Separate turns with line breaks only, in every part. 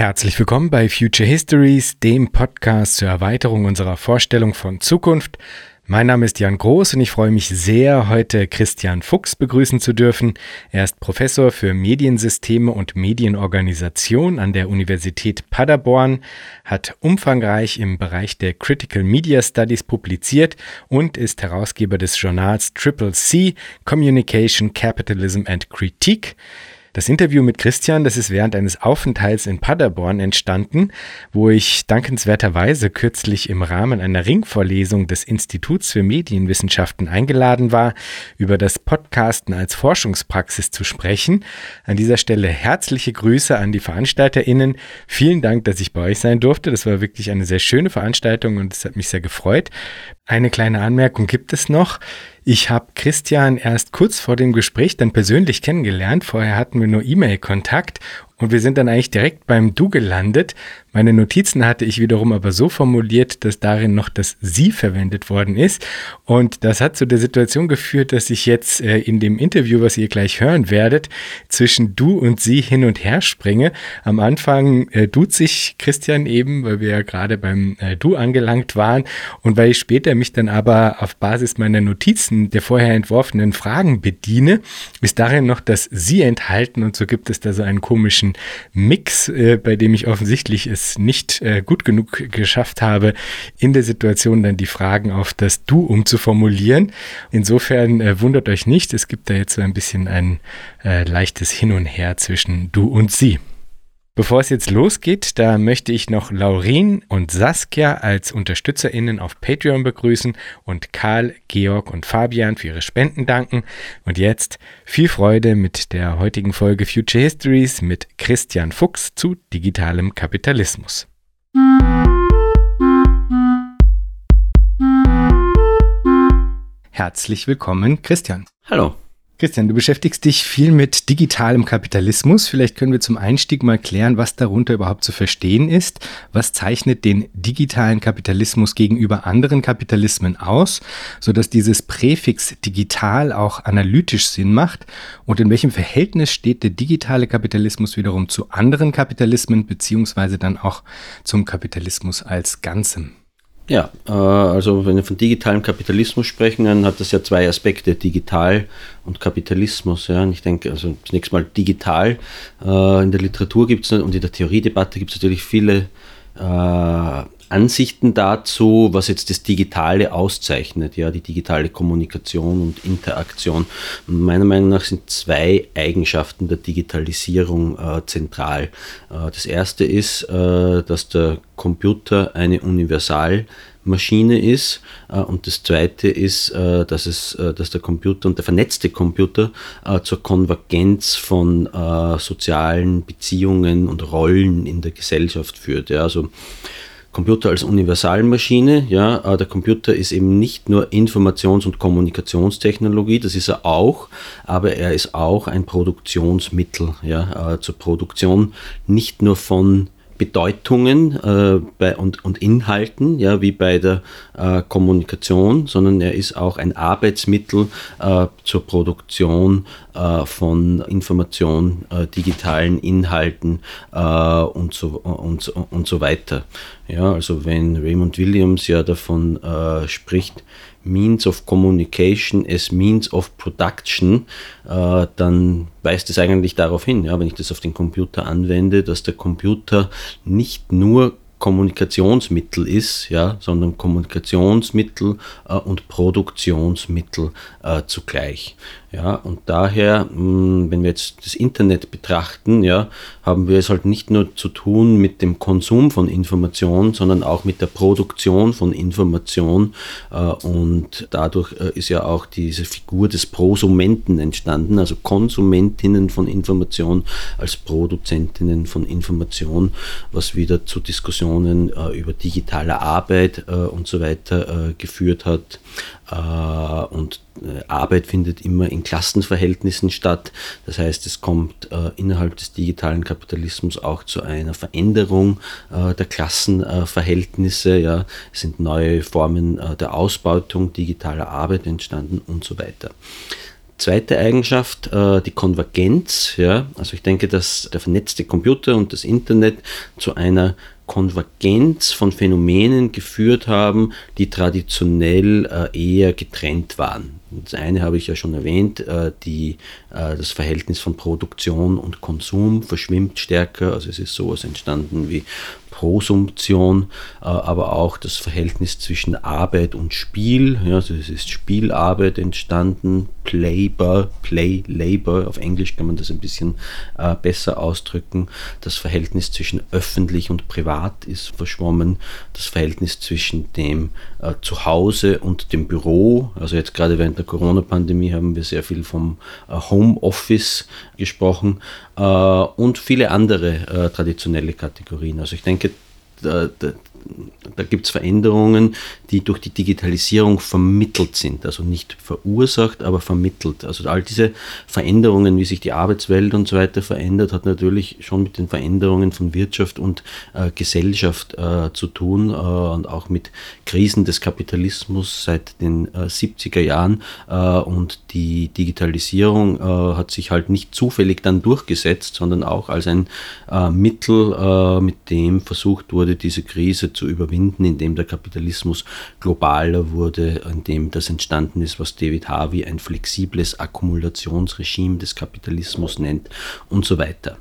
Herzlich willkommen bei Future Histories, dem Podcast zur Erweiterung unserer Vorstellung von Zukunft. Mein Name ist Jan Groß und ich freue mich sehr, heute Christian Fuchs begrüßen zu dürfen. Er ist Professor für Mediensysteme und Medienorganisation an der Universität Paderborn, hat umfangreich im Bereich der Critical Media Studies publiziert und ist Herausgeber des Journals Triple C Communication, Capitalism and Critique. Das Interview mit Christian, das ist während eines Aufenthalts in Paderborn entstanden, wo ich dankenswerterweise kürzlich im Rahmen einer Ringvorlesung des Instituts für Medienwissenschaften eingeladen war, über das Podcasten als Forschungspraxis zu sprechen. An dieser Stelle herzliche Grüße an die VeranstalterInnen. Vielen Dank, dass ich bei euch sein durfte. Das war wirklich eine sehr schöne Veranstaltung und es hat mich sehr gefreut. Eine kleine Anmerkung gibt es noch. Ich habe Christian erst kurz vor dem Gespräch dann persönlich kennengelernt. Vorher hatten wir nur E-Mail-Kontakt und wir sind dann eigentlich direkt beim Du gelandet. Meine Notizen hatte ich wiederum aber so formuliert, dass darin noch das Sie verwendet worden ist. Und das hat zu der Situation geführt, dass ich jetzt äh, in dem Interview, was ihr gleich hören werdet, zwischen Du und Sie hin und her springe. Am Anfang äh, tut sich Christian eben, weil wir ja gerade beim äh, Du angelangt waren. Und weil ich später mich dann aber auf Basis meiner Notizen der vorher entworfenen Fragen bediene, ist darin noch das Sie enthalten. Und so gibt es da so einen komischen Mix, äh, bei dem ich offensichtlich es es nicht äh, gut genug geschafft habe, in der Situation dann die Fragen auf das Du umzuformulieren. Insofern äh, wundert euch nicht, es gibt da jetzt so ein bisschen ein äh, leichtes Hin und Her zwischen Du und Sie. Bevor es jetzt losgeht, da möchte ich noch Laurin und Saskia als UnterstützerInnen auf Patreon begrüßen und Karl, Georg und Fabian für ihre Spenden danken. Und jetzt viel Freude mit der heutigen Folge Future Histories mit Christian Fuchs zu digitalem Kapitalismus. Herzlich willkommen, Christian.
Hallo.
Christian, du beschäftigst dich viel mit digitalem Kapitalismus. Vielleicht können wir zum Einstieg mal klären, was darunter überhaupt zu verstehen ist. Was zeichnet den digitalen Kapitalismus gegenüber anderen Kapitalismen aus, sodass dieses Präfix digital auch analytisch Sinn macht? Und in welchem Verhältnis steht der digitale Kapitalismus wiederum zu anderen Kapitalismen beziehungsweise dann auch zum Kapitalismus als Ganzem?
Ja, äh, also wenn wir von digitalem Kapitalismus sprechen, dann hat das ja zwei Aspekte, digital und Kapitalismus. Ja. Und ich denke, also zunächst mal digital. Äh, in der Literatur gibt es und in der Theoriedebatte gibt es natürlich viele äh, Ansichten dazu, was jetzt das Digitale auszeichnet, ja, die digitale Kommunikation und Interaktion. Meiner Meinung nach sind zwei Eigenschaften der Digitalisierung äh, zentral. Äh, das erste ist, äh, dass der Computer eine Universalmaschine ist äh, und das zweite ist, äh, dass, es, äh, dass der Computer und der vernetzte Computer zur Konvergenz von sozialen Beziehungen und Rollen in der Gesellschaft führt. Ja, also Computer als Universalmaschine. Ja, der Computer ist eben nicht nur Informations- und Kommunikationstechnologie, das ist er auch, aber er ist auch ein Produktionsmittel ja, zur Produktion nicht nur von Bedeutungen äh, bei, und, und Inhalten, ja, wie bei der äh, Kommunikation, sondern er ist auch ein Arbeitsmittel äh, zur Produktion äh, von Information, äh, digitalen Inhalten äh, und, so, und, und so weiter. Ja, also wenn Raymond Williams ja davon spricht, Means of Communication as Means of Production, äh, dann weist es eigentlich darauf hin, ja, wenn ich das auf den Computer anwende, dass der Computer nicht nur Kommunikationsmittel ist, ja, sondern Kommunikationsmittel äh, und Produktionsmittel äh, zugleich. Ja, und daher, hm, wenn wir jetzt das Internet betrachten, ja, haben wir es halt nicht nur zu tun mit dem Konsum von Information, sondern auch mit der Produktion von Information. Äh, und dadurch äh, ist ja auch diese Figur des Prosumenten entstanden, also Konsumentinnen von Information als Produzentinnen von Information, was wieder zu Diskussionen äh, über digitale Arbeit und so weiter geführt hat. Äh, und äh, Arbeit findet immer in Klassenverhältnissen statt. Das heißt, es kommt äh, innerhalb des digitalen Kapitalismus auch zu einer Veränderung der Klassenverhältnisse. Ja. Es sind neue Formen der Ausbeutung digitaler Arbeit entstanden und so weiter. zweite Eigenschaft, die Konvergenz. Ja? Also ich denke, dass der vernetzte Computer und das Internet zu einer Konvergenz von Phänomenen geführt haben, die traditionell äh, eher getrennt waren. Das eine habe ich ja schon erwähnt, äh, die, äh, das Verhältnis von Produktion und Konsum verschwimmt stärker. Also es ist sowas entstanden wie Prosumption, äh, aber auch das Verhältnis zwischen Arbeit und Spiel. Also es ist Spielarbeit entstanden, Playbar, Play Labor, auf Englisch kann man das ein bisschen besser ausdrücken. Das Verhältnis zwischen öffentlich und privat ist verschwommen. Das Verhältnis zwischen dem Zuhause und dem Büro, also jetzt gerade während der Corona-Pandemie haben wir sehr viel vom äh, Homeoffice gesprochen äh, und viele andere äh, traditionelle Kategorien. Also ich denke, da, gibt es Veränderungen, die durch die Digitalisierung vermittelt sind, also nicht verursacht, aber vermittelt. Also all diese Veränderungen, wie sich die Arbeitswelt und so weiter verändert, hat natürlich schon mit den Veränderungen von Wirtschaft und äh, Gesellschaft äh, zu tun äh, und auch mit Krisen des Kapitalismus seit den 70er äh, Jahren. Äh, und die Digitalisierung äh, hat sich halt nicht zufällig dann durchgesetzt, sondern auch als ein Mittel, mit dem versucht wurde, diese Krise zu überwinden, indem der Kapitalismus globaler wurde, indem das entstanden ist, was David Harvey ein flexibles Akkumulationsregime des Kapitalismus nennt und so weiter.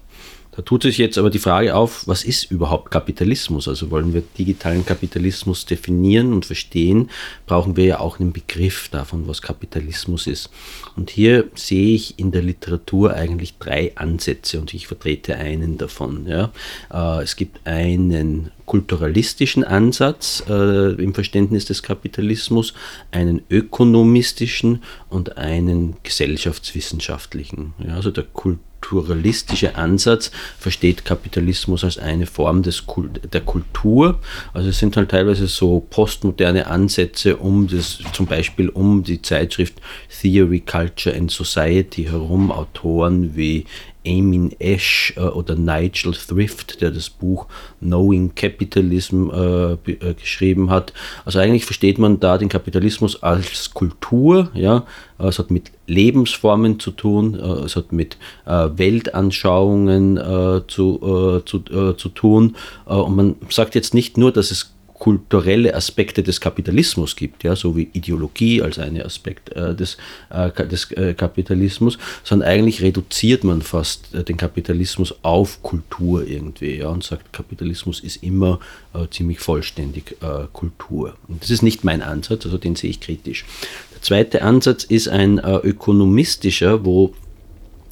Da tut sich jetzt aber die Frage auf, was ist überhaupt Kapitalismus? Also wollen wir digitalen Kapitalismus definieren und verstehen, brauchen wir ja auch einen Begriff davon, was Kapitalismus ist. Und hier sehe ich in der Literatur eigentlich drei Ansätze und ich vertrete einen davon. Ja. Äh, es gibt einen kulturalistischen Ansatz äh, im Verständnis des Kapitalismus, einen ökonomistischen und einen gesellschaftswissenschaftlichen. Ja, also der Kult strukturalistische Ansatz versteht Kapitalismus als eine Form des Kult, der Kultur. Also es sind halt teilweise so postmoderne Ansätze, um das, zum Beispiel um die Zeitschrift Theory, Culture and Society herum, Autoren wie Amin Ash äh, oder Nigel Thrift, der das Buch Knowing Capitalism äh, äh, geschrieben hat. Also eigentlich versteht man da den Kapitalismus als Kultur, ja, es hat mit Lebensformen zu tun, äh, es hat mit äh, Weltanschauungen äh, zu, zu, zu tun. und man sagt jetzt nicht nur, dass es kulturelle Aspekte des Kapitalismus gibt, ja, so wie Ideologie als ein Aspekt äh, des, äh, des äh, Kapitalismus, sondern eigentlich reduziert man fast äh, den Kapitalismus auf Kultur irgendwie ja, und sagt, Kapitalismus ist immer äh, ziemlich vollständig äh, Kultur. Und das ist nicht mein Ansatz, also den sehe ich kritisch. Der zweite Ansatz ist ein ökonomistischer, wo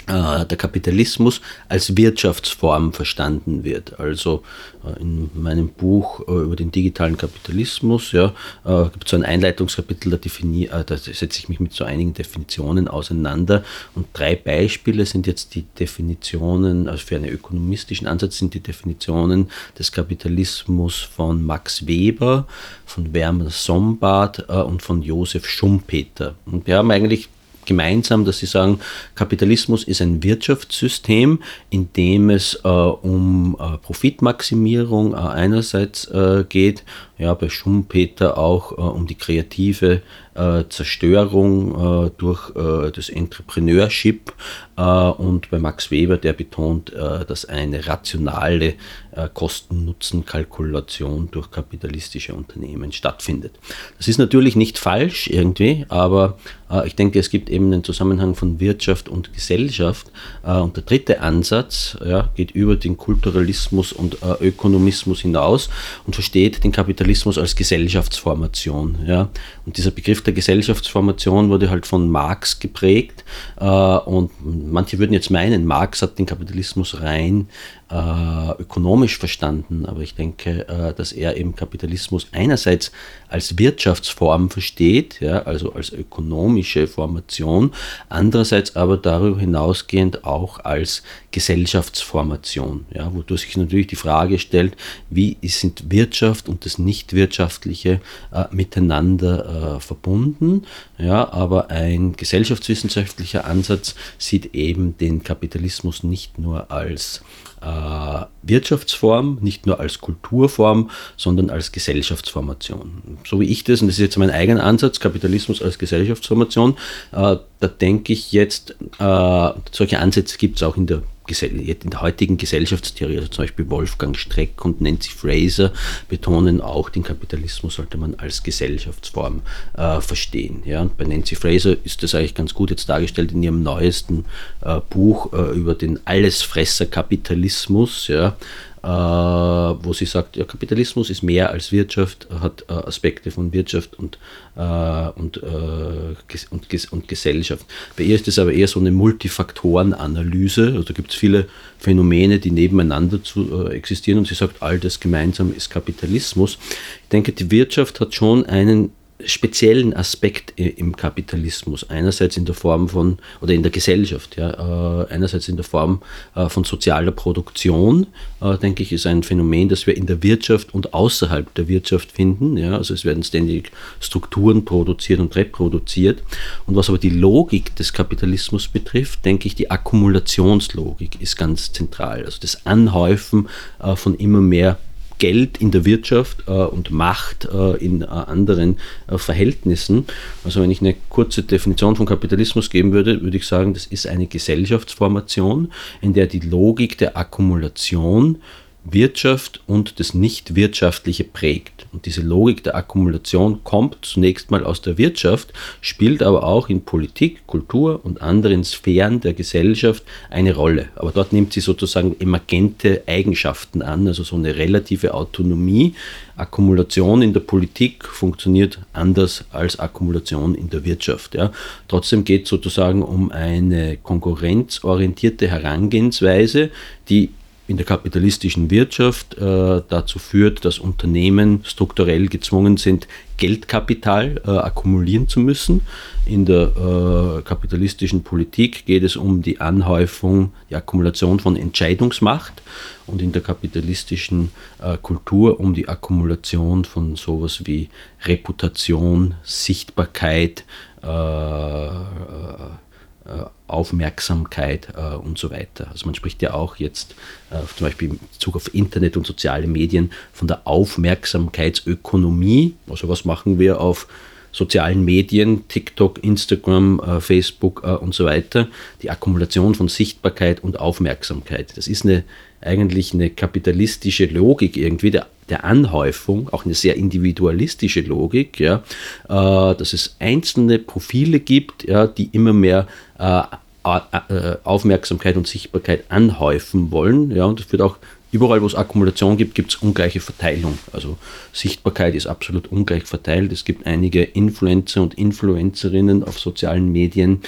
der Kapitalismus als Wirtschaftsform verstanden wird. Also äh, in meinem Buch äh, über den digitalen Kapitalismus ja, gibt es so ein Einleitungskapitel, da, da setze ich mich mit so einigen Definitionen auseinander. Und drei Beispiele sind jetzt die Definitionen, also für einen ökonomistischen Ansatz sind die Definitionen des Kapitalismus von Max Weber, von Werner Sombart und von Josef Schumpeter. Und wir haben eigentlich gemeinsam, dass sie sagen, Kapitalismus ist ein Wirtschaftssystem, in dem es äh, um äh, Profitmaximierung äh, einerseits äh, geht, ja, bei Schumpeter auch äh, um die kreative äh, Zerstörung durch das Entrepreneurship und bei Max Weber, der betont, dass eine rationale Kosten-Nutzen-Kalkulation durch kapitalistische Unternehmen stattfindet. Das ist natürlich nicht falsch irgendwie, aber ich denke, es gibt eben einen Zusammenhang von Wirtschaft und Gesellschaft. und der dritte Ansatz ja, geht über den Kulturalismus und Ökonomismus hinaus und versteht den Kapitalismus als Gesellschaftsformation. Ja. Und dieser Begriff der Gesellschaftsformation wurde halt von Marx geprägt. und manche würden jetzt meinen, Marx hat den Kapitalismus rein äh, ökonomisch verstanden, aber ich denke, äh, dass er eben Kapitalismus einerseits als Wirtschaftsform versteht, ja, also als ökonomische Formation, andererseits aber darüber hinausgehend auch als Gesellschaftsformation, ja, wodurch sich natürlich die Frage stellt, wie sind Wirtschaft und das Nichtwirtschaftliche äh, miteinander äh, verbunden ja, aber ein gesellschaftswissenschaftlicher Ansatz sieht eben den Kapitalismus nicht nur als Wirtschaftsform, nicht nur als Kulturform, sondern als Gesellschaftsformation. So wie ich das, und das ist jetzt mein eigener Ansatz, Kapitalismus als Gesellschaftsformation, äh, da denke ich jetzt, äh, solche Ansätze gibt es auch in der in der heutigen Gesellschaftstheorie, also zum Beispiel Wolfgang Streck und Nancy Fraser, betonen auch, den Kapitalismus sollte man als Gesellschaftsform äh, verstehen. Ja? Und bei Nancy Fraser ist das eigentlich ganz gut jetzt dargestellt in ihrem neuesten äh, Buch äh, über den Allesfresser-Kapitalismus. Ja? Äh, wo sie sagt, ja, Kapitalismus ist mehr als Wirtschaft, hat äh, Aspekte von Wirtschaft und, äh, und, und, und, Gesellschaft. Bei ihr ist es aber eher so eine Multifaktorenanalyse, also da gibt es viele Phänomene, die nebeneinander zu, existieren und sie sagt, all das gemeinsam ist Kapitalismus. Ich denke, die Wirtschaft hat schon einen speziellen Aspekt im Kapitalismus. Einerseits in der Form von, oder in der Gesellschaft, ja, äh, einerseits in der Form äh, von sozialer Produktion, äh, denke ich, ist ein Phänomen, das wir in der Wirtschaft und außerhalb der Wirtschaft finden. Ja, also es werden ständig Strukturen produziert und reproduziert. Und was aber die Logik des Kapitalismus betrifft, denke ich, die Akkumulationslogik ist ganz zentral. Also das Anhäufen von immer mehr Geld in der Wirtschaft äh, und Macht äh, in äh, anderen äh, Verhältnissen. Also wenn ich eine kurze Definition von Kapitalismus geben würde, würde ich sagen, das ist eine Gesellschaftsformation, in der die Logik der Akkumulation Wirtschaft und das Nichtwirtschaftliche prägt. Und diese Logik der Akkumulation kommt zunächst mal aus der Wirtschaft, spielt aber auch in Politik, Kultur und anderen Sphären der Gesellschaft eine Rolle. Aber dort nimmt sie sozusagen emergente Eigenschaften an, also so eine relative Autonomie. Akkumulation in der Politik funktioniert anders als Akkumulation in der Wirtschaft. Ja. Trotzdem geht es sozusagen um eine konkurrenzorientierte Herangehensweise, die in der kapitalistischen Wirtschaft äh, dazu führt, dass Unternehmen strukturell gezwungen sind, Geldkapital äh, akkumulieren zu müssen. In der äh, kapitalistischen Politik geht es um die Anhäufung, die Akkumulation von Entscheidungsmacht und in der kapitalistischen äh, Kultur um die Akkumulation von sowas wie Reputation, Sichtbarkeit, äh, äh, Aufmerksamkeit äh, und so weiter. Also man spricht ja auch jetzt äh, zum Beispiel in Bezug auf Internet und soziale Medien von der Aufmerksamkeitsökonomie. Also was machen wir auf sozialen Medien, TikTok, Instagram, äh, Facebook äh, und so weiter, die Akkumulation von Sichtbarkeit und Aufmerksamkeit. Das ist eine, eigentlich eine kapitalistische Logik irgendwie der, der Anhäufung, auch eine sehr individualistische Logik, ja, äh, dass es einzelne Profile gibt, ja, die immer mehr äh, äh, Aufmerksamkeit und Sichtbarkeit anhäufen wollen. Ja, und das führt auch überall, wo es Akkumulation gibt, gibt es ungleiche Verteilung. Also Sichtbarkeit ist absolut ungleich verteilt. Es gibt einige Influencer und Influencerinnen auf sozialen Medien,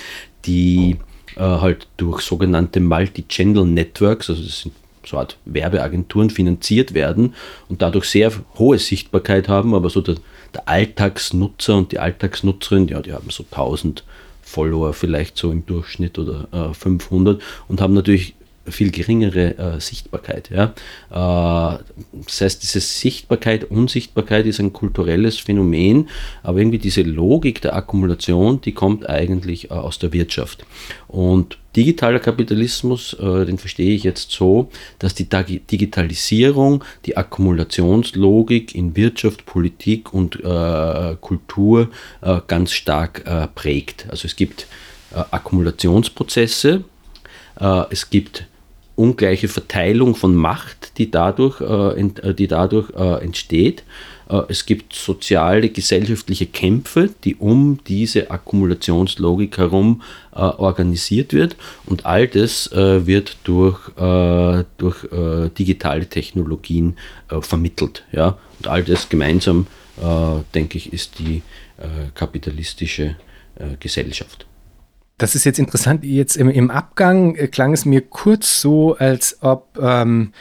die äh, halt durch sogenannte Multi-Channel Networks, also das sind so Art Werbeagenturen finanziert werden und dadurch sehr hohe Sichtbarkeit haben, aber so der, der Alltagsnutzer und die Alltagsnutzerin, ja, die haben so 1000 Follower vielleicht so im Durchschnitt oder äh, 500 und haben natürlich viel geringere äh, Sichtbarkeit. Ja? Äh, das heißt, diese Sichtbarkeit, Unsichtbarkeit ist ein kulturelles Phänomen, aber irgendwie diese Logik der Akkumulation, die kommt eigentlich äh, aus der Wirtschaft. Und digitaler Kapitalismus, äh, den verstehe ich jetzt so, dass die Digitalisierung die Akkumulationslogik in Wirtschaft, Politik und äh, Kultur äh, ganz stark prägt. Also es gibt Akkumulationsprozesse, es gibt ungleiche Verteilung von Macht, die dadurch, äh, ent, äh, die dadurch äh, entsteht. Äh, es gibt soziale, gesellschaftliche Kämpfe, die um diese Akkumulationslogik herum äh, organisiert wird. Und all das wird durch, durch digitale Technologien vermittelt. Ja? Und all das gemeinsam, denke ich, ist die kapitalistische Gesellschaft.
Das ist jetzt interessant. Jetzt im, im Abgang äh, klang es mir kurz so, als ob ähm,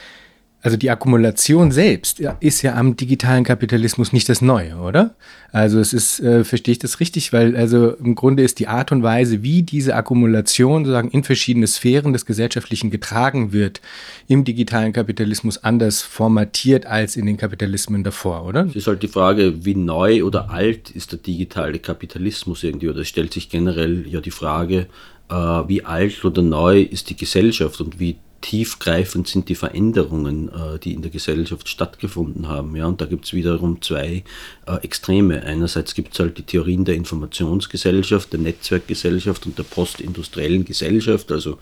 Also die Akkumulation selbst ist ja am digitalen Kapitalismus nicht das Neue, oder? Also es ist, äh, verstehe ich das richtig, weil also im Grunde ist die Art und Weise, wie diese Akkumulation sozusagen in verschiedene Sphären des Gesellschaftlichen getragen wird, im digitalen Kapitalismus anders formatiert als in den Kapitalismen davor, oder?
Es ist halt die Frage, wie neu oder alt ist der digitale Kapitalismus irgendwie, oder es stellt sich generell ja die Frage, äh, wie alt oder neu ist die Gesellschaft und wie tiefgreifend sind die Veränderungen, äh, die in der Gesellschaft stattgefunden haben. Ja, und da gibt es wiederum zwei äh, Extreme. Einerseits gibt es halt die Theorien der Informationsgesellschaft, der Netzwerkgesellschaft und der postindustriellen Gesellschaft, also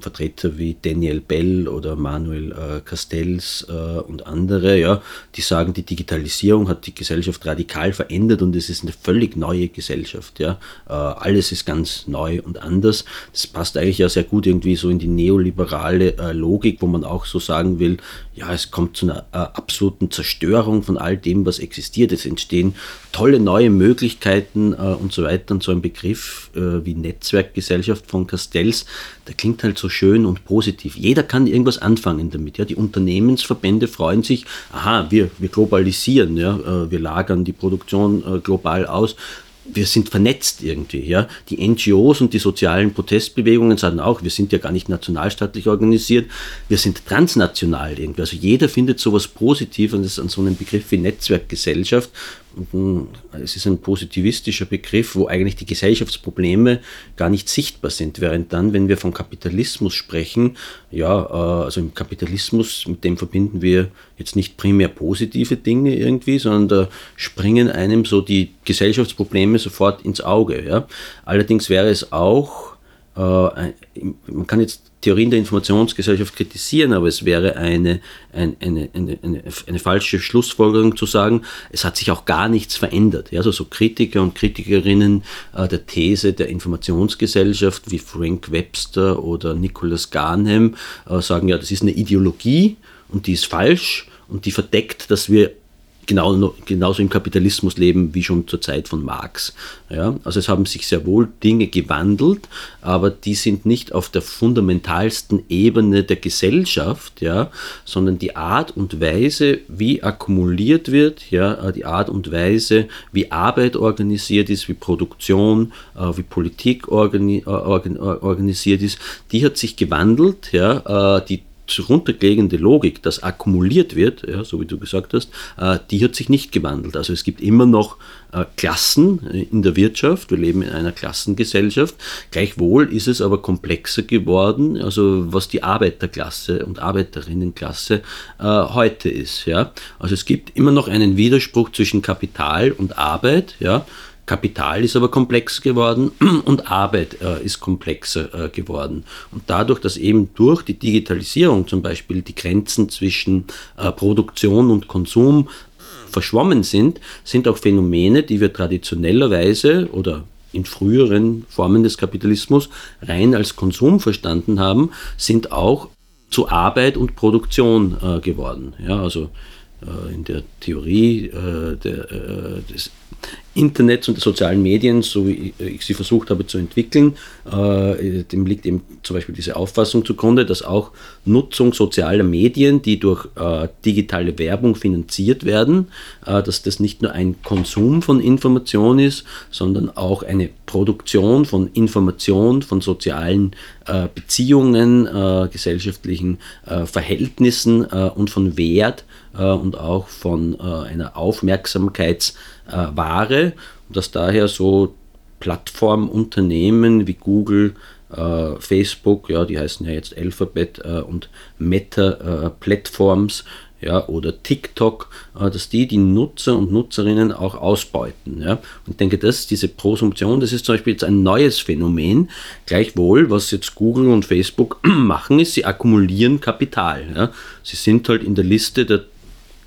Vertreter wie Daniel Bell oder Manuel äh, Castells äh, und andere, ja, die sagen, die Digitalisierung hat die Gesellschaft radikal verändert und es ist eine völlig neue Gesellschaft. Ja. Äh, alles ist ganz neu und anders. Das passt eigentlich ja sehr gut irgendwie so in die neoliberale äh, Logik, wo man auch so sagen will, ja, es kommt zu einer äh, absoluten Zerstörung von all dem, was existiert. Es entstehen tolle neue Möglichkeiten äh, und so weiter. Und so ein Begriff wie Netzwerkgesellschaft von Castells, der klingt halt so schön und positiv. Jeder kann irgendwas anfangen damit. Ja? Die Unternehmensverbände freuen sich, aha, wir, wir globalisieren, ja? Äh, wir lagern die Produktion äh, global aus wir sind vernetzt irgendwie. Ja? Die NGOs und die sozialen Protestbewegungen sagen auch, wir sind ja gar nicht nationalstaatlich organisiert, wir sind transnational irgendwie. Also jeder findet sowas Positives an so einem Begriff wie Netzwerkgesellschaft, es ist ein positivistischer Begriff, wo eigentlich die Gesellschaftsprobleme gar nicht sichtbar sind. Während dann, wenn wir vom Kapitalismus sprechen, ja, äh, also im Kapitalismus, mit dem verbinden wir jetzt nicht primär positive Dinge irgendwie, sondern da springen einem so die Gesellschaftsprobleme sofort ins Auge. Ja. Allerdings wäre es auch, äh, man kann jetzt Theorien der Informationsgesellschaft kritisieren, aber es wäre eine, eine, eine, eine, eine falsche Schlussfolgerung zu sagen, es hat sich auch gar nichts verändert. Ja, also so Kritiker und Kritikerinnen äh, der These der Informationsgesellschaft wie Frank Webster oder Nicholas Garnham äh, sagen, ja, das ist eine Ideologie und die ist falsch und die verdeckt, dass wir genau, genauso im Kapitalismus leben wie schon zur Zeit von Marx. Ja, also es haben sich sehr wohl Dinge gewandelt, aber die sind nicht auf der fundamentalsten Ebene der Gesellschaft, ja, sondern die Art und Weise, wie akkumuliert wird, ja, die Art und Weise, wie Arbeit organisiert ist, wie Produktion, äh, wie Politik organi organisiert ist, die hat sich gewandelt, ja, äh, die runtergelegende Logik, das akkumuliert wird, ja, so wie du gesagt hast, äh, die hat sich nicht gewandelt. Also es gibt immer noch äh, Klassen äh, in der Wirtschaft, wir leben in einer Klassengesellschaft, gleichwohl ist es aber komplexer geworden, also was die Arbeiterklasse und Arbeiterinnenklasse äh, heute ist. Ja. Also es gibt immer noch einen Widerspruch zwischen Kapital und Arbeit, ja, Kapital ist aber komplexer geworden und Arbeit äh, ist komplexer äh, geworden. Und dadurch, dass eben durch die Digitalisierung zum Beispiel die Grenzen zwischen äh, Produktion und Konsum verschwommen sind, sind auch Phänomene, die wir traditionellerweise oder in früheren Formen des Kapitalismus rein als Konsum verstanden haben, sind auch zu Arbeit und Produktion äh, geworden. Ja, also äh, in der Theorie äh, der, äh, des Internets und der sozialen Medien, so wie ich sie versucht habe zu entwickeln, äh, dem liegt eben zum Beispiel diese Auffassung zugrunde, dass auch Nutzung sozialer Medien, die durch äh, digitale Werbung finanziert werden, äh, dass das nicht nur ein Konsum von Information ist, sondern auch eine Produktion von Information, von sozialen Beziehungen, gesellschaftlichen Verhältnissen und von Wert und auch von einer Aufmerksamkeitsware dass daher so Plattformunternehmen wie Google, äh, Facebook, ja, die heißen ja jetzt Alphabet äh, und Meta äh, Platforms, ja, oder TikTok, äh, dass die die Nutzer und Nutzerinnen auch ausbeuten. Ja. Und ich denke, dass diese Prosumption, das ist zum Beispiel jetzt ein neues Phänomen. Gleichwohl, was jetzt Google und Facebook machen, ist, sie akkumulieren Kapital. Ja. Sie sind halt in der Liste der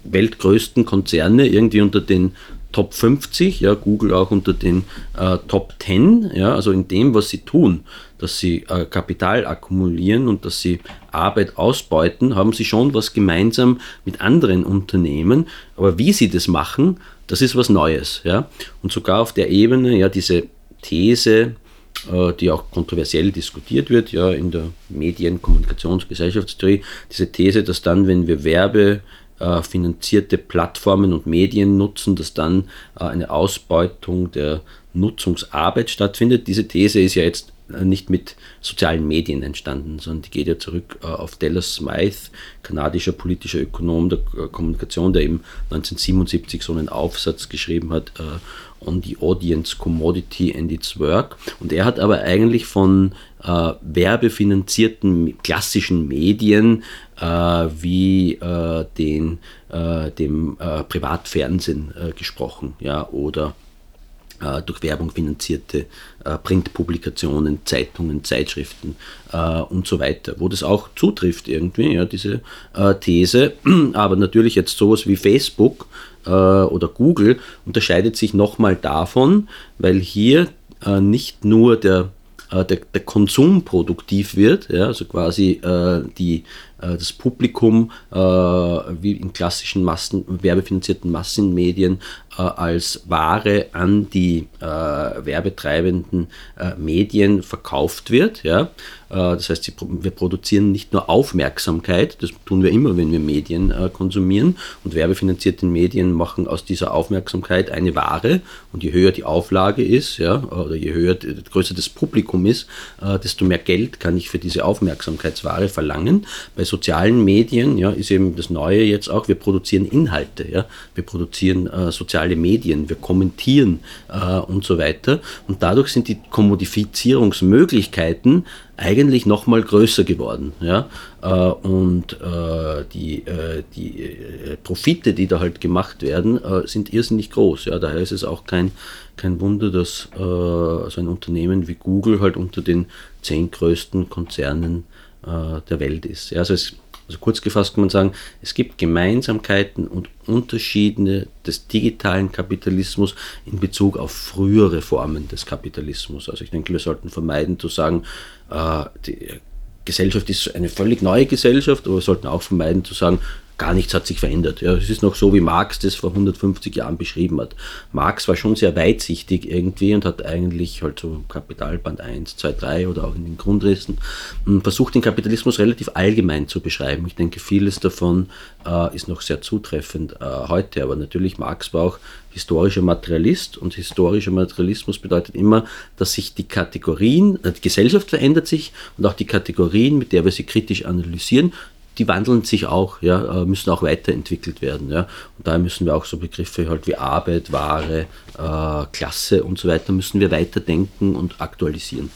weltgrößten Konzerne irgendwie unter den Top 50, ja, Google auch unter den äh, Top 10, ja, also in dem, was sie tun, dass sie äh, Kapital akkumulieren und dass sie Arbeit ausbeuten, haben sie schon was gemeinsam mit anderen Unternehmen. Aber wie sie das machen, das ist was Neues, ja. Und sogar auf der Ebene, ja, diese These äh, die auch kontroversiell diskutiert wird, ja, in der Medien-, Kommunikations-, Gesellschaftstheorie, diese These, dass dann, wenn wir Werbe äh, finanzierte Plattformen und Medien nutzen, dass dann äh, eine Ausbeutung der Nutzungsarbeit stattfindet. Diese These ist ja jetzt äh, nicht mit sozialen Medien entstanden, sondern die geht ja zurück äh, auf Dallas Smythe, kanadischer politischer Ökonom der äh, Kommunikation, der eben 1977 so einen Aufsatz geschrieben hat, On the Audience Commodity and its Work. Und er hat aber eigentlich von äh, werbefinanzierten klassischen Medien äh, wie äh, den, dem Privatfernsehen gesprochen ja, oder äh, durch Werbung finanzierte äh, Printpublikationen, Zeitungen, Zeitschriften äh, und so weiter, wo das auch zutrifft irgendwie, ja, diese äh, These. Aber natürlich jetzt sowas wie Facebook äh, oder Google unterscheidet sich nochmal davon, weil hier äh, nicht nur der der, der, Konsum produktiv wird, ja, also quasi äh, die, äh, das Publikum äh, wie in klassischen Massen, werbefinanzierten Massenmedien äh, als Ware an die äh, werbetreibenden äh, Medien verkauft wird. Ja? das heißt, wir produzieren nicht nur Aufmerksamkeit, das tun wir immer, wenn wir Medien konsumieren und werbefinanzierte Medien machen aus dieser Aufmerksamkeit eine Ware und je höher die Auflage ist, ja, oder je höher, größer das Publikum ist, desto mehr Geld kann ich für diese Aufmerksamkeitsware verlangen. Bei sozialen Medien ja, ist eben das Neue jetzt auch, wir produzieren Inhalte, ja? wir produzieren äh, soziale Medien, wir kommentieren äh, und so weiter. Und dadurch sind die Kommodifizierungsmöglichkeiten eigentlich noch mal größer geworden. Ja? Äh, und äh, die, äh, die Profite, die da halt gemacht werden, sind irrsinnig groß. Ja? Daher ist es auch kein, kein Wunder, dass so ein Unternehmen wie Google halt unter den zehn größten Konzernen äh, der Welt ist. Ja, also, es, also kurz gefasst kann man sagen, es gibt Gemeinsamkeiten und Unterschiede des digitalen Kapitalismus in Bezug auf frühere Formen des Kapitalismus. Also ich denke, wir sollten vermeiden zu sagen, äh, die Gesellschaft ist eine völlig neue Gesellschaft, aber wir sollten auch vermeiden zu sagen, gar nichts hat sich verändert. Ja, es ist noch so, wie Marx das vor 150 Jahren beschrieben hat. Marx war schon sehr weitsichtig irgendwie und hat eigentlich halt so Kapitalband 1, 2, 3 oder auch in den Grundrissen hm, versucht, den Kapitalismus relativ allgemein zu beschreiben. Ich denke, vieles davon äh, ist noch sehr zutreffend äh, heute, aber natürlich Marx war auch historischer Materialist und historischer Materialismus bedeutet immer, dass sich die Kategorien, äh, die Gesellschaft verändert sich und auch die Kategorien, mit der wir sie kritisch analysieren, die wandeln sich auch, ja, äh, müssen auch weiterentwickelt werden. Ja. Und daher müssen wir auch so Begriffe halt wie Arbeit, Ware, äh, Klasse und so weiter, müssen wir weiterdenken und aktualisieren.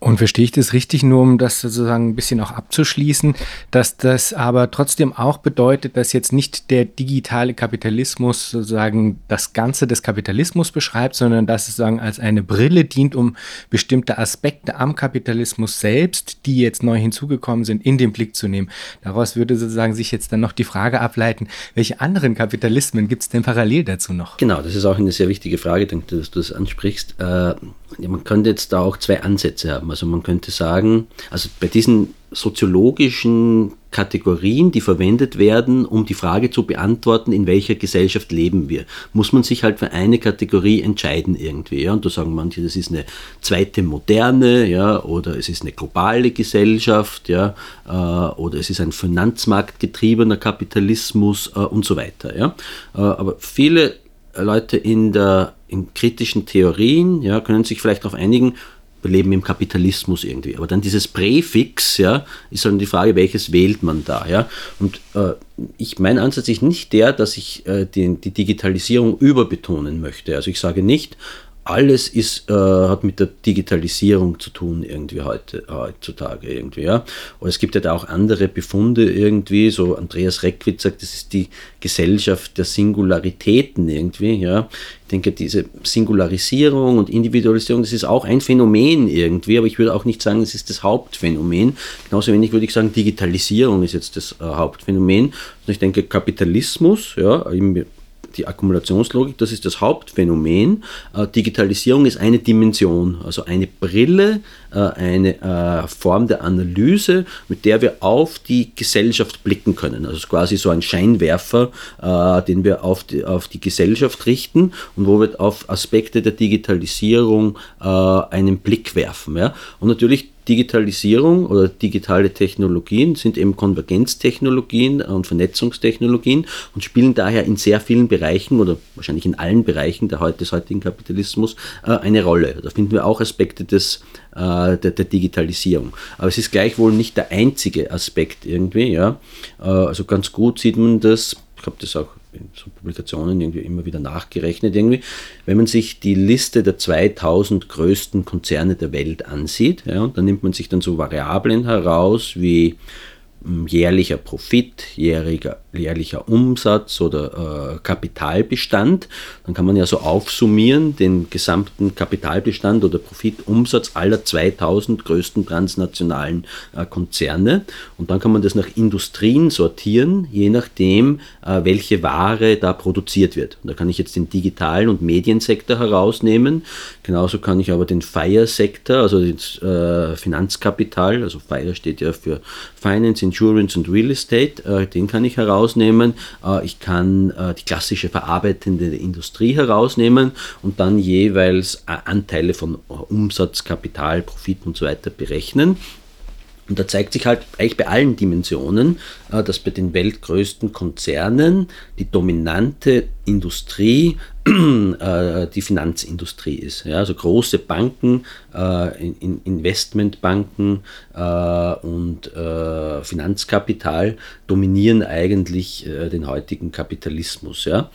Und verstehe ich das richtig, nur um das sozusagen ein bisschen auch abzuschließen, dass das aber trotzdem auch bedeutet, dass jetzt nicht der digitale Kapitalismus sozusagen das Ganze des Kapitalismus beschreibt, sondern dass es sozusagen als eine Brille dient, um bestimmte Aspekte am Kapitalismus selbst, die jetzt neu hinzugekommen sind, in den Blick zu nehmen. Daraus würde sozusagen sich jetzt dann noch die Frage ableiten, welche anderen Kapitalismen gibt es denn parallel dazu noch?
Genau, das ist auch eine sehr wichtige Frage, dass du das ansprichst. Äh, man könnte jetzt da auch zwei Ansätze haben. Also man könnte sagen, also bei diesen soziologischen Kategorien, die verwendet werden, um die Frage zu beantworten, in welcher Gesellschaft leben wir, muss man sich halt für eine Kategorie entscheiden irgendwie. Ja? Und da sagen manche, das ist eine zweite moderne, ja, oder es ist eine globale Gesellschaft, ja, äh, oder es ist ein finanzmarktgetriebener Kapitalismus äh, und so weiter. Ja? Äh, aber viele Leute in, der, in kritischen Theorien ja, können sich vielleicht darauf einigen, wir leben im Kapitalismus irgendwie. Aber dann dieses Präfix, ja, ist dann die Frage, welches wählt man da, ja. Und äh, ich, mein Ansatz ist nicht der, dass ich äh, die, die Digitalisierung überbetonen möchte. Also ich sage nicht, alles ist, äh, hat mit der Digitalisierung zu tun irgendwie heute, heutzutage irgendwie, ja. Und es gibt ja da auch andere Befunde irgendwie, so Andreas Reckwitz sagt, das ist die Gesellschaft der Singularitäten irgendwie, ja. Ich denke, diese Singularisierung und Individualisierung, das ist auch ein Phänomen irgendwie, aber ich würde auch nicht sagen, es ist das Hauptphänomen. Genauso wenig würde ich sagen, Digitalisierung ist jetzt das äh, Hauptphänomen. Und ich denke, Kapitalismus, ja, die Akkumulationslogik, das ist das Hauptphänomen. Äh, Digitalisierung ist eine Dimension, also eine Brille, äh, eine äh, Form der Analyse, mit der wir auf die Gesellschaft blicken können. Also quasi so ein Scheinwerfer, äh, den wir auf die, auf die Gesellschaft richten und wo wir auf Aspekte der Digitalisierung äh, einen Blick werfen. Ja? Und natürlich Digitalisierung oder digitale Technologien sind eben Konvergenztechnologien und Vernetzungstechnologien und spielen daher in sehr vielen Bereichen oder wahrscheinlich in allen Bereichen der, des heutigen Kapitalismus äh, eine Rolle. Da finden wir auch Aspekte des, äh, der, der, Digitalisierung. Aber es ist gleichwohl nicht der einzige Aspekt irgendwie. Ja? Äh, also ganz gut sieht man das, ich habe das auch in so Publikationen irgendwie immer wieder nachgerechnet irgendwie. Wenn man sich die Liste der 2000 größten Konzerne der Welt ansieht, ja, und dann nimmt man sich dann so Variablen heraus wie jährlicher Profit, jährlicher, jährlicher Umsatz oder äh, Kapitalbestand. Dann kann man ja so aufsummieren den gesamten Kapitalbestand oder Profitumsatz aller 2000 größten transnationalen äh, Konzerne. Und dann kann man das nach Industrien sortieren, je nachdem, äh, welche Ware da produziert wird. Und da kann ich jetzt den digitalen und Mediensektor herausnehmen. Genauso kann ich aber den FIRE-Sektor, also das äh, Finanzkapital, also FIRE steht ja für Finance, Insurance und Real Estate, äh, den kann ich herausnehmen. Äh, ich kann äh, die klassische verarbeitende Industrie herausnehmen und dann jeweils äh, Anteile von äh, Umsatz, Kapital, Profit und so weiter berechnen. Und da zeigt sich halt eigentlich bei allen Dimensionen, dass bei den weltgrößten Konzernen die dominante Industrie die Finanzindustrie ist. Ja, also große Banken, äh, in, Investmentbanken äh, und äh, Finanzkapital dominieren eigentlich äh, den heutigen Kapitalismus. Ja.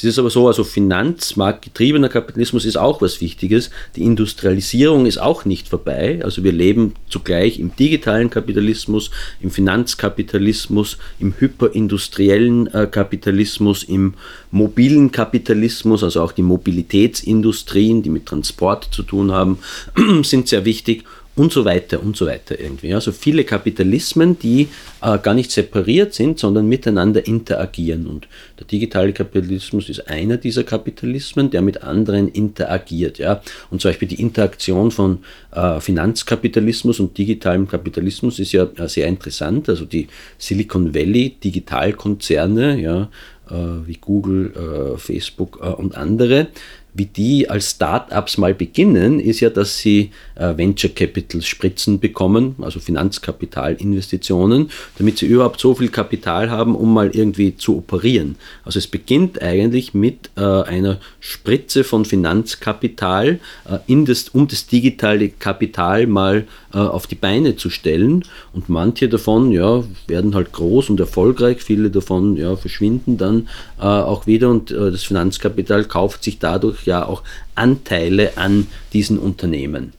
Es ist aber so, also finanzmarktgetriebener Kapitalismus ist auch was Wichtiges. Die Industrialisierung ist auch nicht vorbei. Also wir leben zugleich im digitalen Kapitalismus, im Finanzkapitalismus, im hyperindustriellen äh, Kapitalismus, im mobilen Kapitalismus, also auch die Mobilitätsindustrien, die mit Transport zu tun haben, sind sehr wichtig und so weiter und so weiter irgendwie. Also viele Kapitalismen, die äh, gar nicht separiert sind, sondern miteinander interagieren. Und der digitale Kapitalismus ist einer dieser Kapitalismen, der mit anderen interagiert. Ja? Und zum Beispiel die Interaktion von äh, Finanzkapitalismus und digitalem Kapitalismus ist ja äh, sehr interessant. Also die Silicon Valley Digitalkonzerne, ja, äh, wie Google, äh, Facebook äh, und andere, wie die als Start-ups mal beginnen, ist ja, dass sie äh, Venture Capital Spritzen bekommen, also Finanzkapitalinvestitionen, damit sie überhaupt so viel Kapital haben, um mal irgendwie zu operieren. Also es beginnt eigentlich mit äh, einer Spritze von Finanzkapital, äh, das, um das digitale Kapital mal äh, auf die Beine zu stellen. Und manche davon ja, werden halt groß und erfolgreich, viele davon ja, verschwinden dann äh, auch wieder und äh, das Finanzkapital kauft sich dadurch ja auch Anteile an diesen Unternehmen.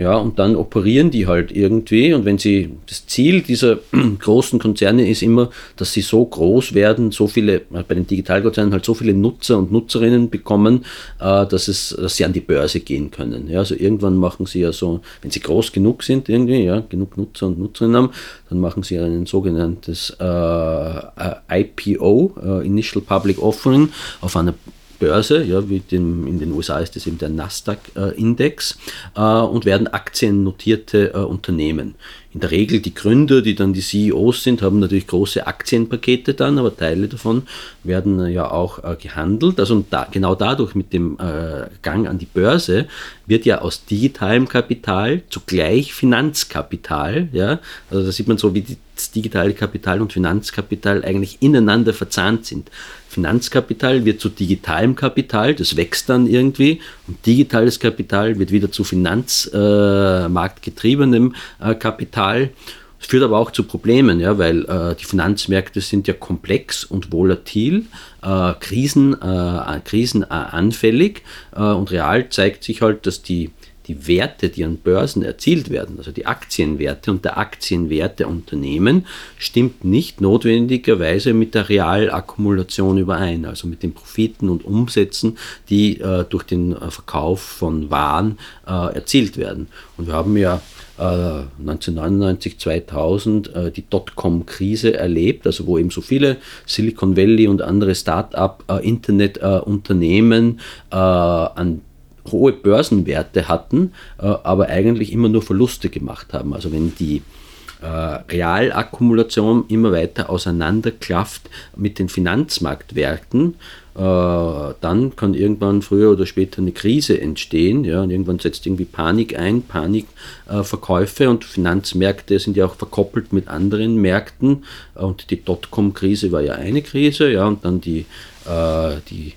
Ja, und dann operieren die halt irgendwie. Und wenn sie, das Ziel dieser großen Konzerne ist immer, dass sie so groß werden, so viele, bei den Digitalkonzernen halt so viele Nutzer und Nutzerinnen bekommen, äh, dass, es, dass sie an die Börse gehen können. Ja, also irgendwann machen sie ja so, wenn sie groß genug sind, irgendwie, ja, genug Nutzer und Nutzerinnen haben, dann machen sie ein sogenanntes äh, äh IPO, äh, Initial Public Offering, auf einer Börse, ja, wie dem, in den USA ist das eben der Nasdaq-Index, äh, und werden aktiennotierte äh, Unternehmen. In der Regel die Gründer, die dann die CEOs sind, haben natürlich große Aktienpakete dann, aber Teile davon werden ja auch äh, gehandelt. Also da, genau dadurch mit dem äh, Gang an die Börse wird ja aus digitalem Kapital zugleich Finanzkapital. Ja? Also da sieht man so, wie das digitale Kapital und Finanzkapital eigentlich ineinander verzahnt sind. Finanzkapital wird zu digitalem Kapital, das wächst dann irgendwie und digitales Kapital wird wieder zu finanzmarktgetriebenem äh, Kapital. Das führt aber auch zu Problemen, ja, weil äh, die Finanzmärkte sind ja komplex und volatil, äh, Krisen, äh, krisenanfällig äh, und real zeigt sich halt, dass die die Werte, die an Börsen erzielt werden, also die Aktienwerte und der Aktienwert der Unternehmen, stimmt nicht notwendigerweise mit der Realakkumulation überein, also mit den Profiten und Umsätzen, die äh, durch den äh, Verkauf von Waren äh, erzielt werden. Und wir haben ja 1999, äh, 2000 äh, die Dotcom-Krise erlebt, also wo eben so viele Silicon Valley und andere Start-up-Internet-Unternehmen äh, an hohe Börsenwerte hatten, äh, aber eigentlich immer nur Verluste gemacht haben. Also wenn die äh, Realakkumulation immer weiter auseinanderklafft mit den Finanzmarktwerten, äh, dann kann irgendwann früher oder später eine Krise entstehen. Ja, und irgendwann setzt irgendwie Panik ein, Panikverkäufe äh, und Finanzmärkte sind ja auch verkoppelt mit anderen Märkten. Und die Dotcom-Krise war ja eine Krise, ja, und dann die, äh, die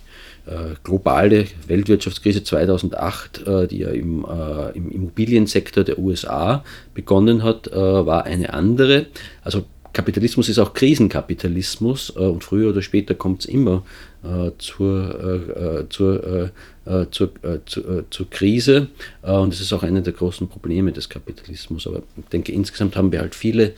globale Weltwirtschaftskrise 2008, äh, die ja im, äh, im, Immobiliensektor der USA begonnen hat, war eine andere. Also Kapitalismus ist auch Krisenkapitalismus und früher oder später kommt es immer zur, zur, Krise und das ist auch einer der großen Probleme des Kapitalismus. Aber ich denke, insgesamt haben wir halt viele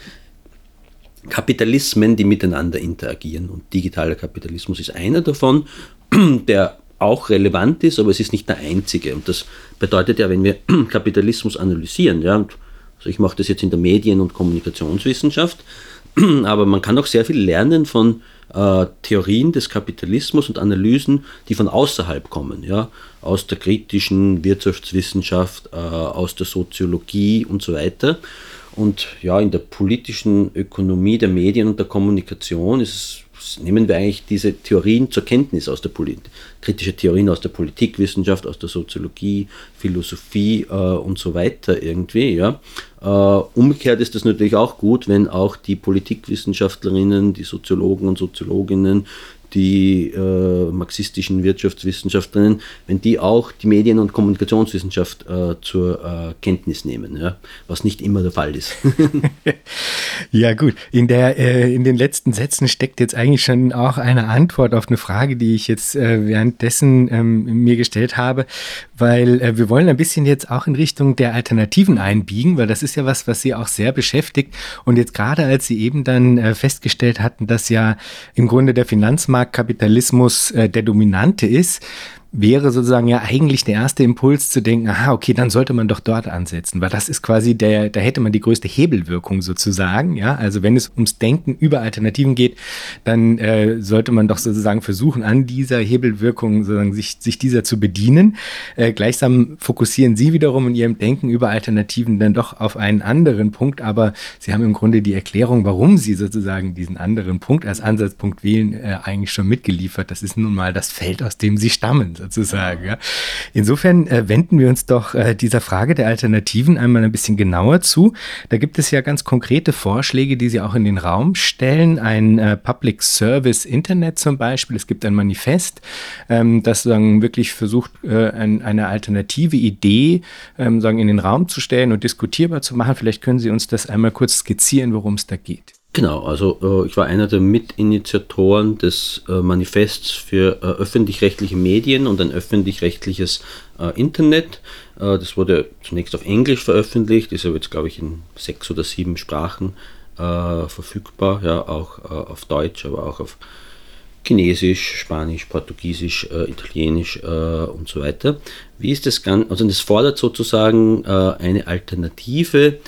Kapitalismen, die miteinander interagieren und digitaler Kapitalismus ist einer davon der auch relevant ist, aber es ist nicht der einzige. Und das bedeutet ja, wenn wir Kapitalismus analysieren, ja, also ich mache das jetzt in der Medien- und Kommunikationswissenschaft, aber man kann auch sehr viel lernen von äh, Theorien des Kapitalismus und Analysen, die von außerhalb kommen, ja, aus der kritischen Wirtschaftswissenschaft, äh, aus der Soziologie und so weiter. Und ja, in der politischen Ökonomie der Medien und der Kommunikation ist es nehmen wir eigentlich diese Theorien zur Kenntnis aus der Politik, kritische Theorien aus der Politikwissenschaft, aus der Soziologie, Philosophie äh, und so weiter irgendwie. Ja. Äh, umgekehrt ist das natürlich auch gut, wenn auch die Politikwissenschaftlerinnen, die Soziologen und Soziologinnen die äh, marxistischen Wirtschaftswissenschaftlerinnen, wenn die auch die Medien- und Kommunikationswissenschaft äh, zur äh, Kenntnis nehmen, ja? was nicht immer der Fall ist.
ja gut, in, der, äh, in den letzten Sätzen steckt jetzt eigentlich schon auch eine Antwort auf eine Frage, die ich jetzt äh, währenddessen ähm, mir gestellt habe, weil äh, wir wollen ein bisschen jetzt auch in Richtung der Alternativen einbiegen, weil das ist ja was, was Sie auch sehr beschäftigt. Und jetzt gerade als Sie eben dann festgestellt hatten, dass ja im Grunde der Finanzmarkt Kapitalismus äh, der dominante ist, wäre sozusagen ja eigentlich der erste Impuls zu denken, aha, okay, dann sollte man doch dort ansetzen, weil das ist quasi der, da hätte man die größte Hebelwirkung sozusagen, ja. Also wenn es ums Denken über Alternativen geht, dann äh, sollte man doch sozusagen versuchen, an dieser Hebelwirkung sozusagen sich, sich dieser zu bedienen. Äh, gleichsam fokussieren Sie wiederum in Ihrem Denken über Alternativen dann doch auf einen anderen Punkt, aber Sie haben im Grunde die Erklärung, warum Sie sozusagen diesen anderen Punkt als Ansatzpunkt wählen, äh, eigentlich schon mitgeliefert. Das ist nun mal das Feld, aus dem Sie stammen sozusagen. Ja. Insofern äh, wenden wir uns doch äh, dieser Frage der Alternativen einmal ein bisschen genauer zu. Da gibt es ja ganz konkrete Vorschläge, die Sie auch in den Raum stellen. Ein äh, Public Service Internet zum Beispiel. Es gibt ein Manifest, ähm, das sagen, wirklich versucht, äh, ein, eine alternative Idee ähm, sagen, in den Raum zu stellen und diskutierbar zu machen. Vielleicht können Sie uns das einmal kurz skizzieren, worum es da geht.
Genau, also äh, ich war einer der Mitinitiatoren des äh, Manifests für äh, öffentlich-rechtliche Medien und ein öffentlich-rechtliches äh, Internet. Äh, das wurde zunächst auf Englisch veröffentlicht, ist aber jetzt, glaube ich, in sechs oder sieben Sprachen äh, verfügbar, ja, auch auf Deutsch, aber auch auf Chinesisch, Spanisch, Portugiesisch, Italienisch und so weiter. Wie ist das Ganze? Also das fordert sozusagen eine Alternative äh,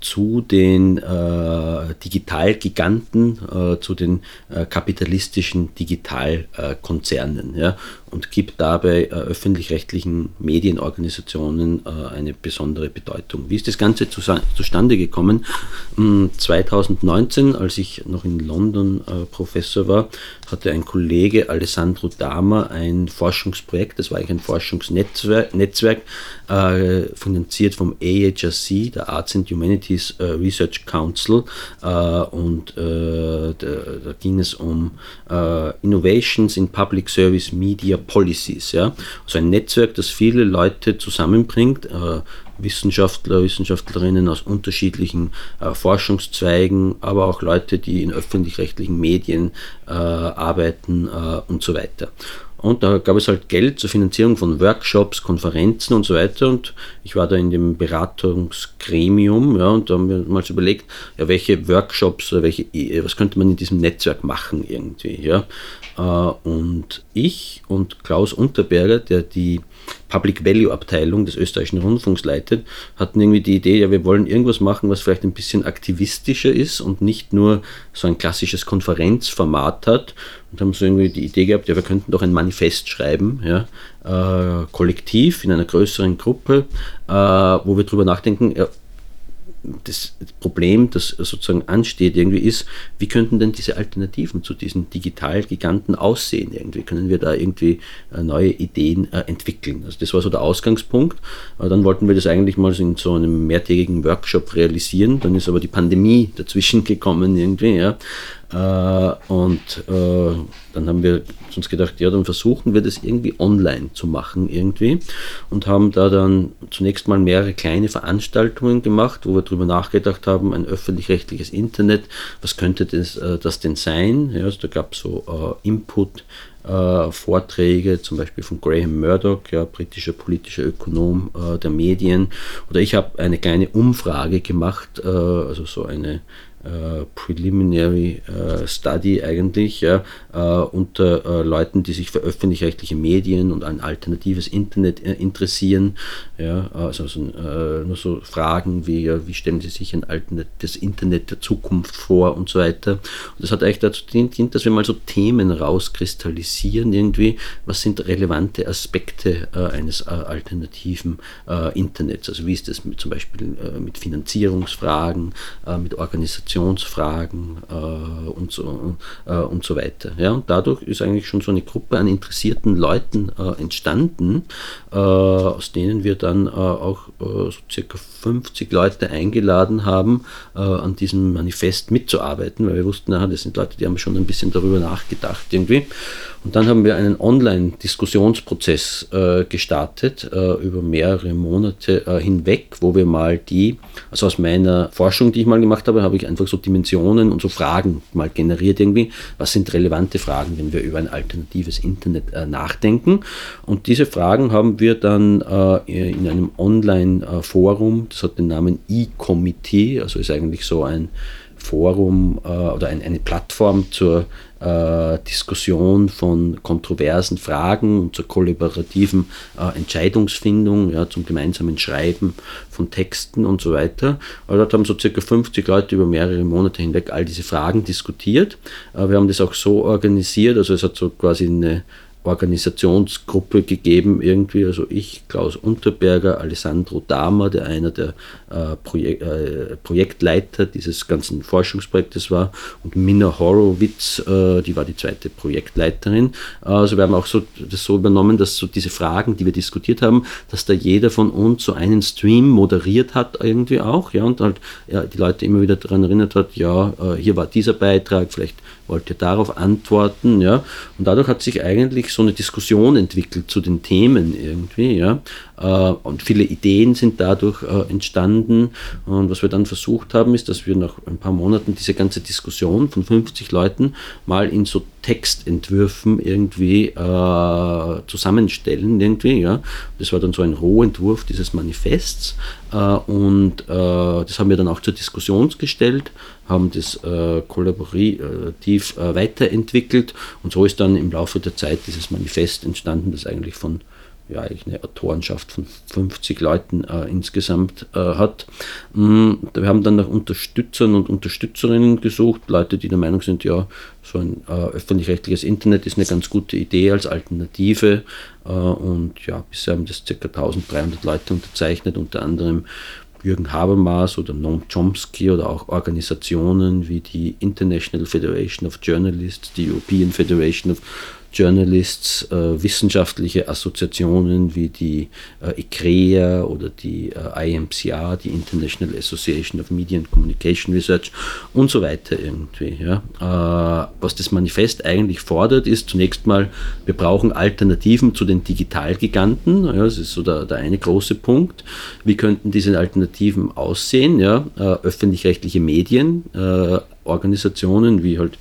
zu den äh, Digitalgiganten, äh, zu den äh, kapitalistischen Digitalkonzernen ja, und gibt dabei öffentlich-rechtlichen Medienorganisationen eine besondere Bedeutung. Wie ist das Ganze zu, zustande gekommen? 2019, hm, als ich noch in London Professor war, hatte ein Kollege Alessandro Dama ein Forschungsprojekt, das war eigentlich ein Forschungsnetzwerk, Netzwerk, finanziert vom AHRC, der Arts and Humanities äh, Research Council äh, und äh, da, da, ging es um Innovations in Public Service Media Policies. Ja? Also ein Netzwerk, das viele Leute zusammenbringt, Wissenschaftler, Wissenschaftlerinnen aus unterschiedlichen äh, Forschungszweigen, aber auch Leute, die in öffentlich-rechtlichen Medien äh, arbeiten äh, und so weiter. Und da gab es halt Geld zur Finanzierung von Workshops, Konferenzen und so weiter. Und ich war da in dem Beratungsgremium, ja, und da haben wir mal so überlegt, ja, welche Workshops oder welche, was könnte man in diesem Netzwerk machen irgendwie, ja. Äh, und ich und Klaus Unterberger, der die Public Value Abteilung des österreichischen Rundfunks leitet, hatten irgendwie die Idee, ja, wir wollen irgendwas machen, was vielleicht ein bisschen aktivistischer ist und nicht nur so ein klassisches Konferenzformat hat. Und haben so irgendwie die Idee gehabt, ja, wir könnten doch ein Manifest schreiben, ja, äh, kollektiv in einer größeren Gruppe, äh, wo wir darüber nachdenken, ja, das Problem, das sozusagen ansteht, irgendwie ist, wie könnten denn diese Alternativen zu diesen Digitalgiganten aussehen? Irgendwie können wir da irgendwie äh, neue Ideen äh, entwickeln? Also das war so der Ausgangspunkt. Dann wollten wir das eigentlich mal in so einem mehrtägigen Workshop realisieren. Dann ist aber die Pandemie dazwischen gekommen irgendwie, ja. Äh, und äh, dann haben wir uns gedacht, ja, dann versuchen wir das irgendwie online zu machen irgendwie und haben da dann zunächst mal mehrere kleine Veranstaltungen gemacht, wo wir darüber nachgedacht haben, ein öffentlich-rechtliches Internet, was könnte das, äh, das denn sein? Ja, also da gab es so Input. Vorträge, zum Beispiel von Graham Murdoch, ja, britischer politischer Ökonom äh, der Medien. Oder ich habe eine kleine Umfrage gemacht, äh, also so eine Preliminary äh, Study eigentlich ja, äh, unter äh, Leuten, die sich für öffentlich-rechtliche Medien und ein alternatives Internet äh, interessieren. Ja, also, also nur so Fragen wie, wie stellen Sie sich ein Alternat das Internet der Zukunft vor und so weiter. Und das hat eigentlich dazu gedient, dass wir mal so Themen rauskristallisieren irgendwie, was sind relevante Aspekte eines alternativen Internets. Also wie ist das mit, zum Beispiel mit Finanzierungsfragen, mit Organisationen Kommunikationsfragen äh, und, so, äh, und so weiter. Ja, und dadurch ist eigentlich schon so eine Gruppe an interessierten Leuten äh, entstanden, äh, aus denen wir dann äh, auch äh, so circa 50 Leute eingeladen haben, an diesem Manifest mitzuarbeiten, weil wir wussten, aha, das sind Leute, die haben schon ein bisschen darüber nachgedacht irgendwie. Und dann haben wir einen Online-Diskussionsprozess äh, gestartet äh, über mehrere Monate äh, hinweg, wo wir mal die, also aus meiner Forschung, die ich mal gemacht habe, habe ich einfach so Dimensionen und so Fragen mal generiert irgendwie. Was sind relevante Fragen, wenn wir über ein alternatives Internet äh, nachdenken? Und diese Fragen haben wir dann äh, in einem Online-Forum, das hat den Namen E-Committee, also ist eigentlich so ein Forum äh, oder ein, eine Plattform zur äh, Diskussion von kontroversen Fragen und zur kollaborativen äh, Entscheidungsfindung, ja, zum gemeinsamen Schreiben von Texten und so weiter. Also dort haben so circa 50 Leute über mehrere Monate hinweg all diese Fragen diskutiert. Äh, wir haben das auch so organisiert, also es hat so quasi eine Organisationsgruppe gegeben, irgendwie, also ich, Klaus Unterberger, Alessandro Dahmer, der einer der äh, Projek äh, Projektleiter dieses ganzen Forschungsprojektes war, und Minna Horowitz, äh, die war die zweite Projektleiterin. Also wir haben auch so das so übernommen, dass so diese Fragen, die wir diskutiert haben, dass da jeder von uns so einen Stream moderiert hat irgendwie auch, ja, und halt ja, die Leute immer wieder daran erinnert hat, ja, äh, hier war dieser Beitrag, vielleicht wollt ihr darauf antworten, ja, und dadurch hat sich eigentlich so eine Diskussion entwickelt zu den Themen irgendwie, ja. Äh, und viele Ideen sind dadurch äh, entstanden. Und was wir dann versucht haben, ist, dass wir nach ein paar Monaten diese ganze Diskussion von 50 Leuten mal in so Textentwürfen irgendwie äh, zusammenstellen, irgendwie, ja. Das war dann so ein Rohentwurf dieses Manifests. Äh, und äh, das haben wir dann auch zur Diskussion gestellt, haben das äh, kollaborativ weiterentwickelt und so ist dann im Laufe der Zeit dieses Manifest entstanden, das eigentlich von ja, eigentlich eine Autorenschaft von 50 Leuten äh, insgesamt äh, hat. Mhm, wir haben dann nach Unterstützern und Unterstützerinnen gesucht, Leute, die der Meinung sind, ja, so ein äh, öffentlich-rechtliches Internet ist eine ganz gute Idee als Alternative. Äh, und ja, bisher haben das ca. 1300 Leute unterzeichnet, unter anderem Jürgen Habermas oder Noam Chomsky oder auch Organisationen wie die International Federation of Journalists, die European Federation of Journalists, äh, wissenschaftliche Assoziationen wie die äh, ICREA oder die äh, IMCA, die International Association of Media and Communication Research und so weiter irgendwie. Ja. Äh, was das Manifest eigentlich fordert, ist zunächst mal, wir brauchen Alternativen zu den Digitalgiganten. Ja, das ist so der, der eine große Punkt. Wie könnten diese Alternativen aussehen? Ja? Äh, öffentlich-rechtliche Medien, äh, Organisationen wie halt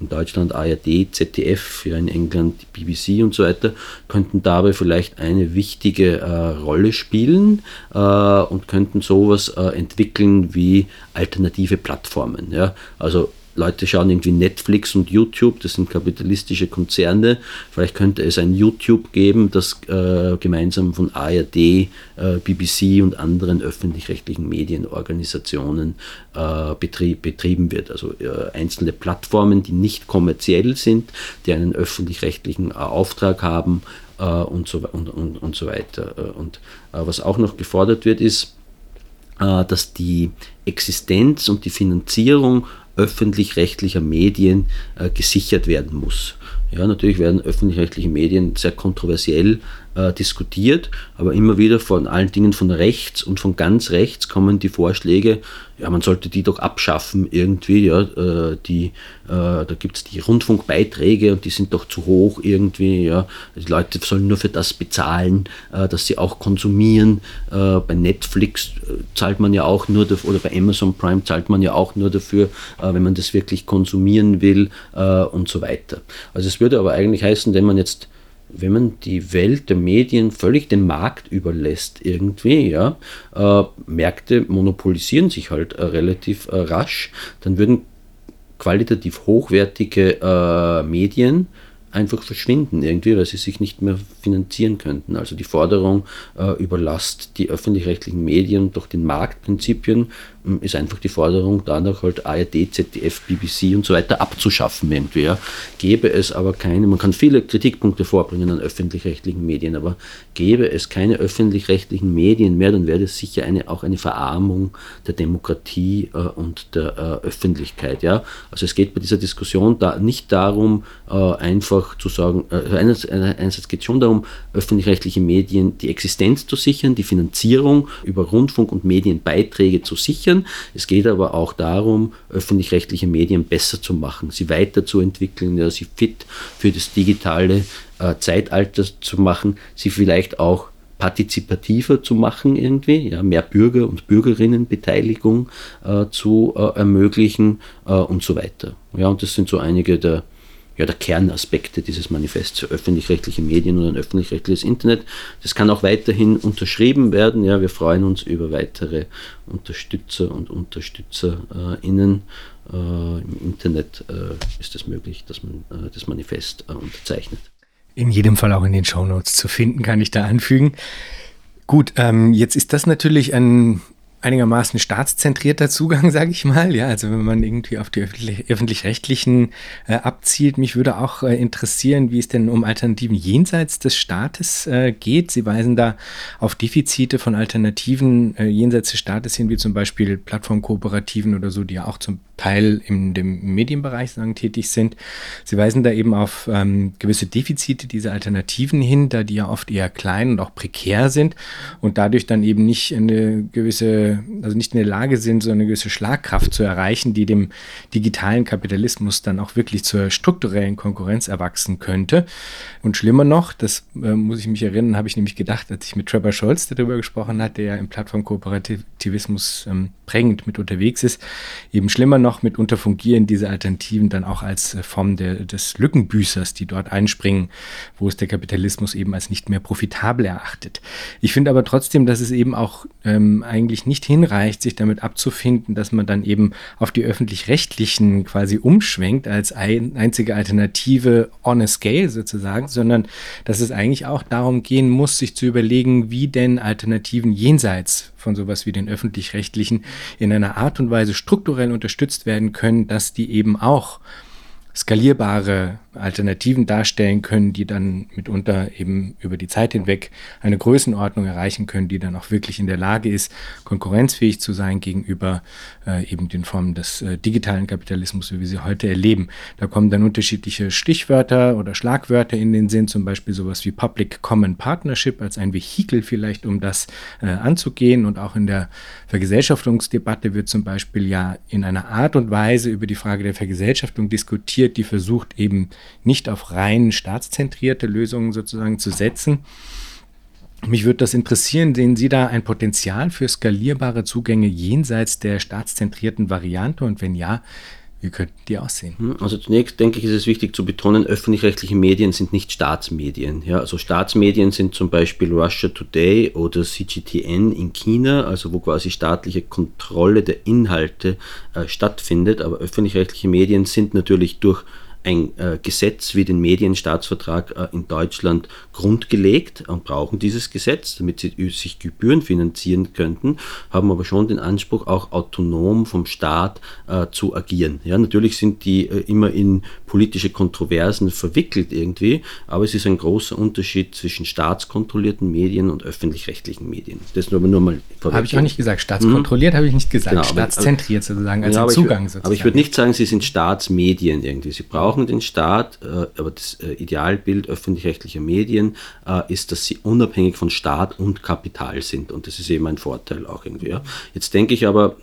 in Deutschland ARD, ZDF, ja in England die BBC und so weiter, könnten dabei vielleicht eine wichtige äh, Rolle spielen äh, und könnten sowas äh, entwickeln wie alternative Plattformen. Ja? Also Leute schauen irgendwie Netflix und YouTube, das sind kapitalistische Konzerne. Vielleicht könnte es ein YouTube geben, das äh, gemeinsam von ARD, äh, BBC und anderen öffentlich-rechtlichen Medienorganisationen äh, betrieb, betrieben wird. Also äh, einzelne Plattformen, die nicht kommerziell sind, die einen öffentlich-rechtlichen äh, Auftrag haben äh, und, so, und, und, und so weiter. Und was auch noch gefordert wird, ist, dass die Existenz und die Finanzierung öffentlich-rechtlicher Medien äh, gesichert werden muss. Ja, natürlich werden öffentlich-rechtliche Medien sehr kontroversiell äh, diskutiert, aber immer wieder von allen Dingen von rechts und von ganz rechts kommen die Vorschläge, ja, man sollte die doch abschaffen irgendwie, ja, äh, die, äh, da gibt es die Rundfunkbeiträge und die sind doch zu hoch irgendwie, ja, die Leute sollen nur für das bezahlen, äh, dass sie auch konsumieren. Äh, bei Netflix äh, zahlt man ja auch nur dafür, oder bei Amazon Prime zahlt man ja auch nur dafür, wenn man das wirklich konsumieren will und so weiter. Also es würde aber eigentlich heißen, wenn man jetzt wenn man die Welt der Medien völlig dem Markt überlässt, irgendwie, ja, äh, Märkte monopolisieren sich halt äh, relativ äh, rasch, dann würden qualitativ hochwertige äh, Medien einfach verschwinden irgendwie, weil sie sich nicht mehr finanzieren könnten. Also die Forderung äh, überlasst die öffentlich-rechtlichen Medien durch den Marktprinzipien ähm, ist einfach die Forderung danach halt ARD, ZDF, BBC und so weiter abzuschaffen irgendwie. Ja. Gäbe es aber keine, man kann viele Kritikpunkte vorbringen an öffentlich-rechtlichen Medien, aber gäbe es keine öffentlich-rechtlichen Medien mehr, dann wäre das sicher eine, auch eine Verarmung der Demokratie äh, und der äh, Öffentlichkeit. Ja. Also es geht bei dieser Diskussion da nicht darum, äh, einfach zu sagen, äh, einerseits, einerseits geht es schon darum, öffentlich-rechtliche Medien die Existenz zu sichern, die Finanzierung über Rundfunk und Medienbeiträge zu sichern. Es geht aber auch darum, öffentlich-rechtliche Medien besser zu machen, sie weiterzuentwickeln, ja, sie fit für das digitale äh, Zeitalter zu machen, sie vielleicht auch partizipativer zu machen irgendwie, ja, mehr Bürger- und Bürgerinnenbeteiligung äh, zu äh, ermöglichen äh, und so weiter. Ja, und das sind so einige der ja, der Kernaspekte dieses Manifests für öffentlich-rechtliche Medien und ein öffentlich-rechtliches Internet. Das kann auch weiterhin unterschrieben werden. Ja, wir freuen uns über weitere Unterstützer und UnterstützerInnen. Äh, Im Internet äh, ist es möglich, dass man äh, das Manifest äh, unterzeichnet.
In jedem Fall auch in den Shownotes zu finden, kann ich da anfügen. Gut, ähm, jetzt ist das natürlich ein einigermaßen staatszentrierter Zugang, sage ich mal. Ja, also wenn man irgendwie auf die öffentlich-rechtlichen äh, abzielt, mich würde auch äh, interessieren, wie es denn um Alternativen jenseits des Staates äh, geht. Sie weisen da auf Defizite von Alternativen äh, jenseits des Staates hin, wie zum Beispiel Plattformkooperativen oder so, die ja auch zum Teil in dem Medienbereich sagen, tätig sind. Sie weisen da eben auf ähm, gewisse Defizite dieser Alternativen hin, da die ja oft eher klein und auch prekär sind und dadurch dann eben nicht eine gewisse also nicht in der Lage sind, so eine gewisse Schlagkraft zu erreichen, die dem digitalen Kapitalismus dann auch wirklich zur strukturellen Konkurrenz erwachsen könnte. Und schlimmer noch, das äh, muss ich mich erinnern, habe ich nämlich gedacht, als ich mit Trevor Scholz darüber gesprochen hatte, der ja im Plattformkooperativismus ähm, prägend mit unterwegs ist, eben schlimmer noch, mitunter fungieren diese Alternativen dann auch als äh, Form der, des Lückenbüßers, die dort einspringen, wo es der Kapitalismus eben als nicht mehr profitabel erachtet. Ich finde aber trotzdem, dass es eben auch ähm, eigentlich nicht nicht hinreicht, sich damit abzufinden, dass man dann eben auf die öffentlich-rechtlichen quasi umschwenkt als ein, einzige Alternative on a scale sozusagen, sondern dass es eigentlich auch darum gehen muss, sich zu überlegen, wie denn Alternativen jenseits von sowas wie den öffentlich-rechtlichen in einer Art und Weise strukturell unterstützt werden können, dass die eben auch skalierbare Alternativen darstellen können, die dann mitunter eben über die Zeit hinweg eine Größenordnung erreichen können, die dann auch wirklich in der Lage ist, konkurrenzfähig zu sein gegenüber äh, eben den Formen des äh, digitalen Kapitalismus, wie wir sie heute erleben. Da kommen dann unterschiedliche Stichwörter oder Schlagwörter in den Sinn, zum Beispiel sowas wie Public Common Partnership als ein Vehikel vielleicht, um das äh, anzugehen. Und auch in der Vergesellschaftungsdebatte wird zum Beispiel ja in einer Art und Weise über die Frage der Vergesellschaftung diskutiert, diskutiert, die versucht eben nicht auf rein staatszentrierte Lösungen sozusagen zu setzen. Mich würde das interessieren, sehen Sie da ein Potenzial für skalierbare Zugänge jenseits der staatszentrierten Variante? Und wenn ja, Wie könnten die aussehen?
Hm, also zunächst denke ich, ist es wichtig zu betonen, öffentlich-rechtliche Medien sind nicht Staatsmedien. Ja, also Staatsmedien sind zum Beispiel Russia Today oder CGTN in China, also wo quasi staatliche Kontrolle der Inhalte äh, stattfindet. Aber öffentlich-rechtliche Medien sind natürlich durch ein äh, Gesetz wie den Medienstaatsvertrag äh, in Deutschland grundgelegt und brauchen dieses Gesetz, damit sie sich Gebühren finanzieren könnten, haben aber schon den Anspruch, auch autonom vom Staat äh, zu agieren. Ja, natürlich sind die äh, immer in politische Kontroversen verwickelt irgendwie, aber es ist ein großer Unterschied zwischen staatskontrollierten Medien und öffentlich-rechtlichen Medien.
Das nur, nur mal
Habe ich auch nicht gesagt. Staatskontrolliert hm? habe ich nicht gesagt. Genau,
Staatszentriert sozusagen,
als ja, Zugang ich, sozusagen. Aber ich würde nicht sagen, sie sind Staatsmedien irgendwie. Sie brauchen brauchen den Staat, äh, aber das äh, Idealbild öffentlich-rechtlicher Medien äh, ist, dass sie unabhängig von Staat und Kapital sind. Und das ist eben ein Vorteil auch irgendwie. Jetzt denke ich aber,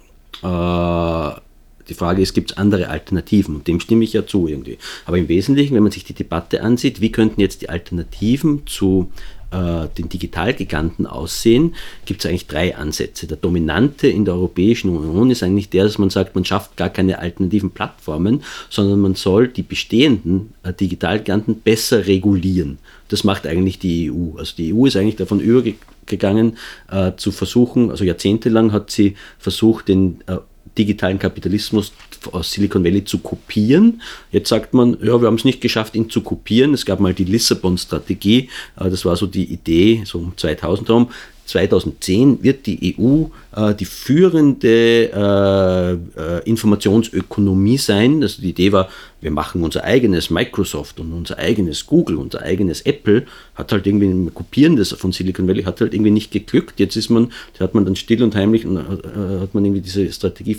die Frage ist, gibt es andere Alternativen? Und dem stimme ich ja zu irgendwie. Aber im Wesentlichen, wenn man sich die Debatte ansieht, wie könnten jetzt die Alternativen zu äh, den Digitalgiganten aussehen, gibt es eigentlich drei Ansätze. Der dominante in der Europäischen Union ist eigentlich der, dass man sagt, man schafft gar keine alternativen Plattformen, sondern man soll die bestehenden äh, Digitalgiganten besser regulieren. Das macht eigentlich die EU. Also die EU ist eigentlich davon übergegangen, äh, zu versuchen, also jahrzehntelang hat sie versucht, den äh, digitalen Kapitalismus aus Silicon Valley zu kopieren. Jetzt sagt man, ja, wir haben es nicht geschafft, ihn zu kopieren. Es gab mal die Lissabon-Strategie, äh, das war so die Idee, so um 2000 herum. 2010 wird die EU äh, die führende äh, äh, Informationsökonomie sein. Also die Idee war, wir machen unser eigenes Microsoft und unser eigenes Google, unser eigenes Apple, hat halt irgendwie ein Kopieren des von Silicon Valley hat halt irgendwie nicht geglückt. Jetzt ist man, da hat man dann still und heimlich und, äh, hat man irgendwie diese Strategie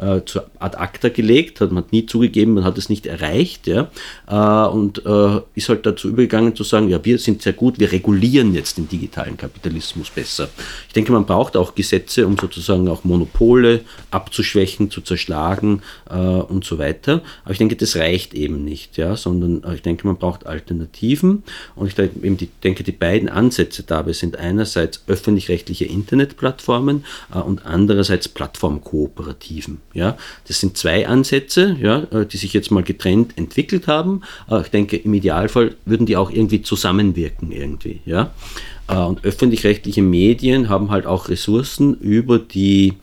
äh, zur ad acta gelegt, hat man nie zugegeben, man hat es nicht erreicht, ja, äh, und äh, ist halt dazu übergegangen zu sagen, ja, wir sind sehr gut, wir regulieren jetzt den digitalen Kapitalismus besser. Ich denke, man braucht auch Gesetze, um sozusagen auch Monopole abzuschwächen, zu zerschlagen äh, und so weiter. Aber ich denke, das reicht eben nicht, ja, sondern äh, ich denke, man braucht Alternativen und ich denke, die beiden Ansätze dabei sind einerseits öffentlich-rechtliche Internetplattformen äh, und andererseits Plattformkooperativen, ja. Das sind zwei Ansätze, ja, äh, die sich jetzt mal getrennt entwickelt haben. Ich denke, im Idealfall würden die auch irgendwie zusammenwirken irgendwie, ja. Und öffentlich-rechtliche Medien haben halt auch Ressourcen über die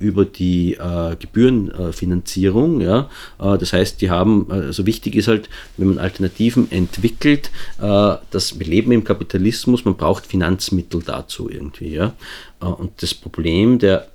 über die äh, Gebührenfinanzierung. Ja? Äh, das heißt, die haben, also wichtig ist halt, wenn man Alternativen entwickelt, äh, dass wir leben im Kapitalismus, man braucht Finanzmittel dazu irgendwie. Ja? Äh, und das Problem der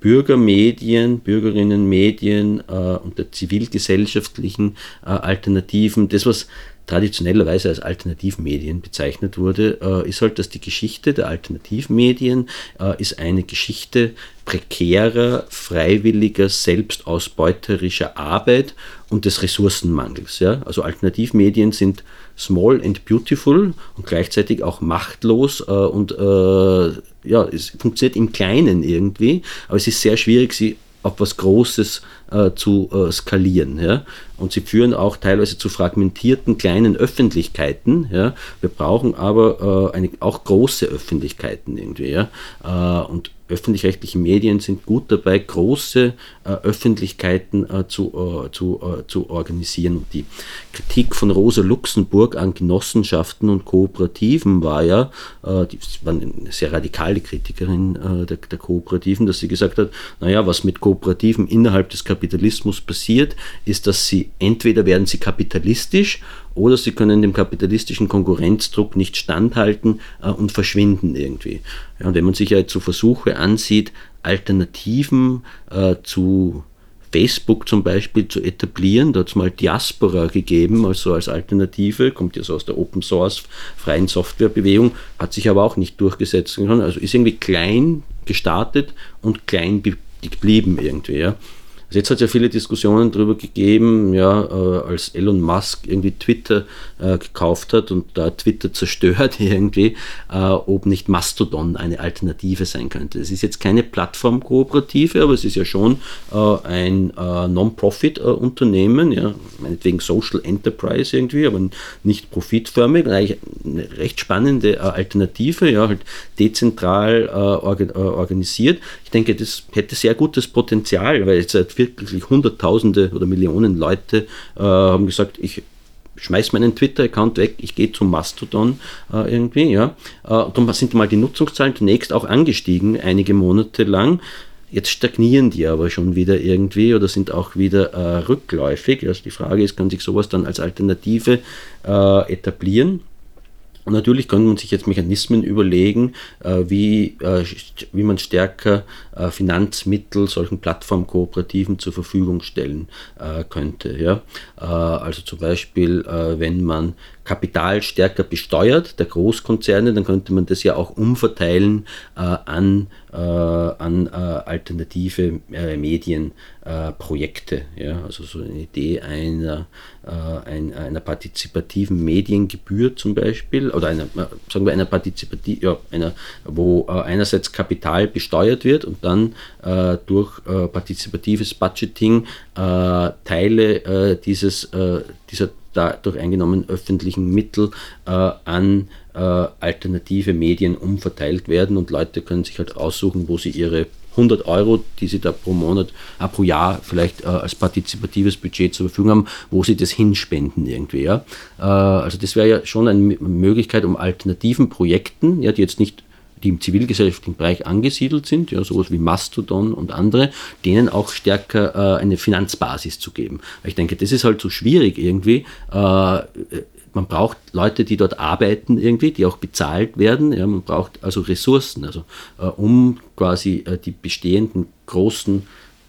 Bürgermedien, Bürgerinnenmedien äh, und der zivilgesellschaftlichen äh, Alternativen, das was traditionellerweise als Alternativmedien bezeichnet wurde, äh, ist halt, dass die Geschichte der Alternativmedien äh, ist eine Geschichte prekärer, freiwilliger, selbstausbeuterischer Arbeit und des Ressourcenmangels. Ja? Also Alternativmedien sind small and beautiful und gleichzeitig auch machtlos äh, und äh, ja, es funktioniert im Kleinen irgendwie, aber es ist sehr schwierig, sie auf was Großes äh, zu äh, skalieren. Ja? Und sie führen auch teilweise zu fragmentierten kleinen Öffentlichkeiten. Ja? Wir brauchen aber äh, eine, auch große Öffentlichkeiten irgendwie. Ja? Äh, und öffentlich-rechtliche Medien sind gut dabei, große äh, Öffentlichkeiten äh, zu, äh, zu, äh, zu organisieren. Die Kritik von Rosa Luxemburg an Genossenschaften und Kooperativen war ja, äh, die war eine sehr radikale Kritikerin äh, der, der, Kooperativen, dass sie gesagt hat, naja, was mit Kooperativen innerhalb des Kapitalismus passiert, ist, dass sie entweder werden sie kapitalistisch oder sie können dem kapitalistischen Konkurrenzdruck nicht standhalten äh, und verschwinden irgendwie. Ja, und wenn man sich ja jetzt so Versuche ansieht, Alternativen äh, zu Facebook zum Beispiel zu etablieren, da hat es mal Diaspora gegeben, also als Alternative, kommt ja so aus der Open Source freien Softwarebewegung, hat sich aber auch nicht durchgesetzt. Also ist irgendwie klein gestartet und klein geblieben irgendwie. Ja. Also jetzt hat es ja viele Diskussionen darüber gegeben, ja, äh, als Elon Musk irgendwie Twitter äh, gekauft hat und da Twitter zerstört irgendwie, äh, ob nicht Mastodon eine Alternative sein könnte. Es ist jetzt keine Plattformkooperative, aber es ist ja schon äh, ein äh, Non-Profit unternehmen ja, meinetwegen Social Enterprise irgendwie, aber nicht profitförmig, eine recht spannende Alternative, ja, halt dezentral organ organisiert. Ich denke, das hätte sehr gutes Potenzial, weil jetzt wirklich Hunderttausende oder Millionen Leute äh, haben gesagt, ich schmeiß meinen Twitter-Account weg, ich gehe zum Mastodon äh, irgendwie, ja. Äh, dann sind mal die Nutzungszahlen zunächst auch angestiegen, einige Monate lang. Jetzt stagnieren die aber schon wieder irgendwie oder sind auch wieder äh, rückläufig. Also die Frage ist, kann sich sowas dann als Alternative äh, etablieren? Und natürlich kann man sich jetzt Mechanismen überlegen, äh, wie, äh, wie man stärker äh, Finanzmittel solchen Plattformkooperativen zur Verfügung stellen könnte. Also zum Beispiel, wenn man Kapital stärker besteuert, der Großkonzerne, dann könnte man das ja auch umverteilen an, an alternative Medienprojekte. Ja? Also so eine Idee einer, einer partizipativen Mediengebühr zum Beispiel oder einer, sagen wir, einer partizipativ, ja, einer, wo äh, einerseits Kapital besteuert wird und dann äh, durch äh, partizipatives Budgeting äh, Teile äh, dieses, äh, dieser dadurch eingenommenen öffentlichen Mittel an alternative Medien umverteilt werden und Leute können sich halt aussuchen, wo sie ihre 100 Euro, die sie da pro Monat, äh, pro Jahr vielleicht äh, als partizipatives Budget zur Verfügung haben, wo sie das hinspenden irgendwie. Ja? Äh, also das wäre ja schon eine Möglichkeit, um alternativen Projekten, ja, die jetzt nicht die im zivilgesellschaftlichen Bereich angesiedelt sind, ja, sowas wie Mastodon und andere, denen auch stärker äh, eine Finanzbasis zu geben. Ich denke, das ist halt so schwierig irgendwie. Äh, man braucht Leute, die dort arbeiten irgendwie, die auch bezahlt werden. Ja, man braucht also Ressourcen, also äh, um quasi äh, die bestehenden großen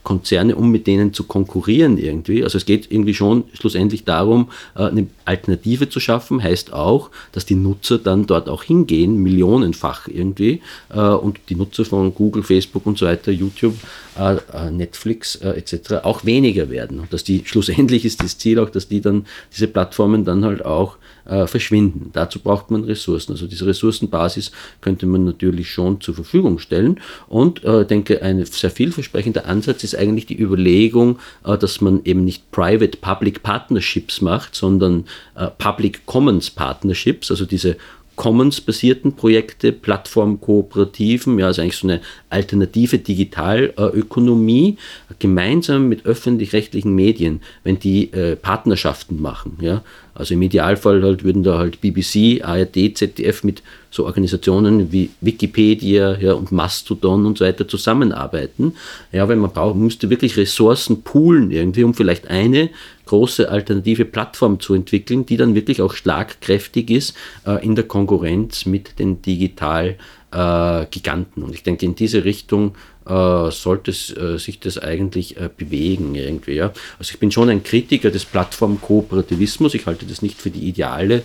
Konzerne, um mit denen zu konkurrieren irgendwie. Also es geht irgendwie schon schlussendlich darum, äh, eine Alternative zu schaffen, heißt auch, dass die Nutzer dann dort auch hingehen, millionenfach irgendwie, äh, und die Nutzer von Google, Facebook und so weiter, YouTube, äh, Netflix etc. auch weniger werden. Und dass die schlussendlich ist das Ziel auch, dass die dann, diese Plattformen dann halt auch äh, verschwinden. Dazu braucht man Ressourcen. Also diese Ressourcenbasis könnte man natürlich schon zur Verfügung stellen. Und äh, denke, ein sehr vielversprechender Ansatz ist eigentlich die Überlegung, äh, dass man eben nicht Private-Public Partnerships macht, sondern äh, Public Commons Partnerships, also diese Commons-basierten Projekte, Plattformkooperativen, ja, also eigentlich so eine alternative Digitalökonomie, gemeinsam mit öffentlich-rechtlichen Medien, wenn die äh, Partnerschaften machen, ja, also im Idealfall halt würden da halt BBC, ARD, ZDF mit so Organisationen wie Wikipedia ja, und Mastodon und so weiter zusammenarbeiten. Ja, weil man braucht, müsste wirklich Ressourcen poolen irgendwie, um vielleicht eine große alternative Plattform zu entwickeln, die dann wirklich auch schlagkräftig ist äh, in der Konkurrenz mit den Digital-Giganten. Äh, und ich denke, in diese Richtung äh, sollte äh, sich das eigentlich äh, bewegen irgendwie. Ja? Also ich bin schon ein Kritiker des Plattformkooperativismus. Ich halte das nicht für die ideale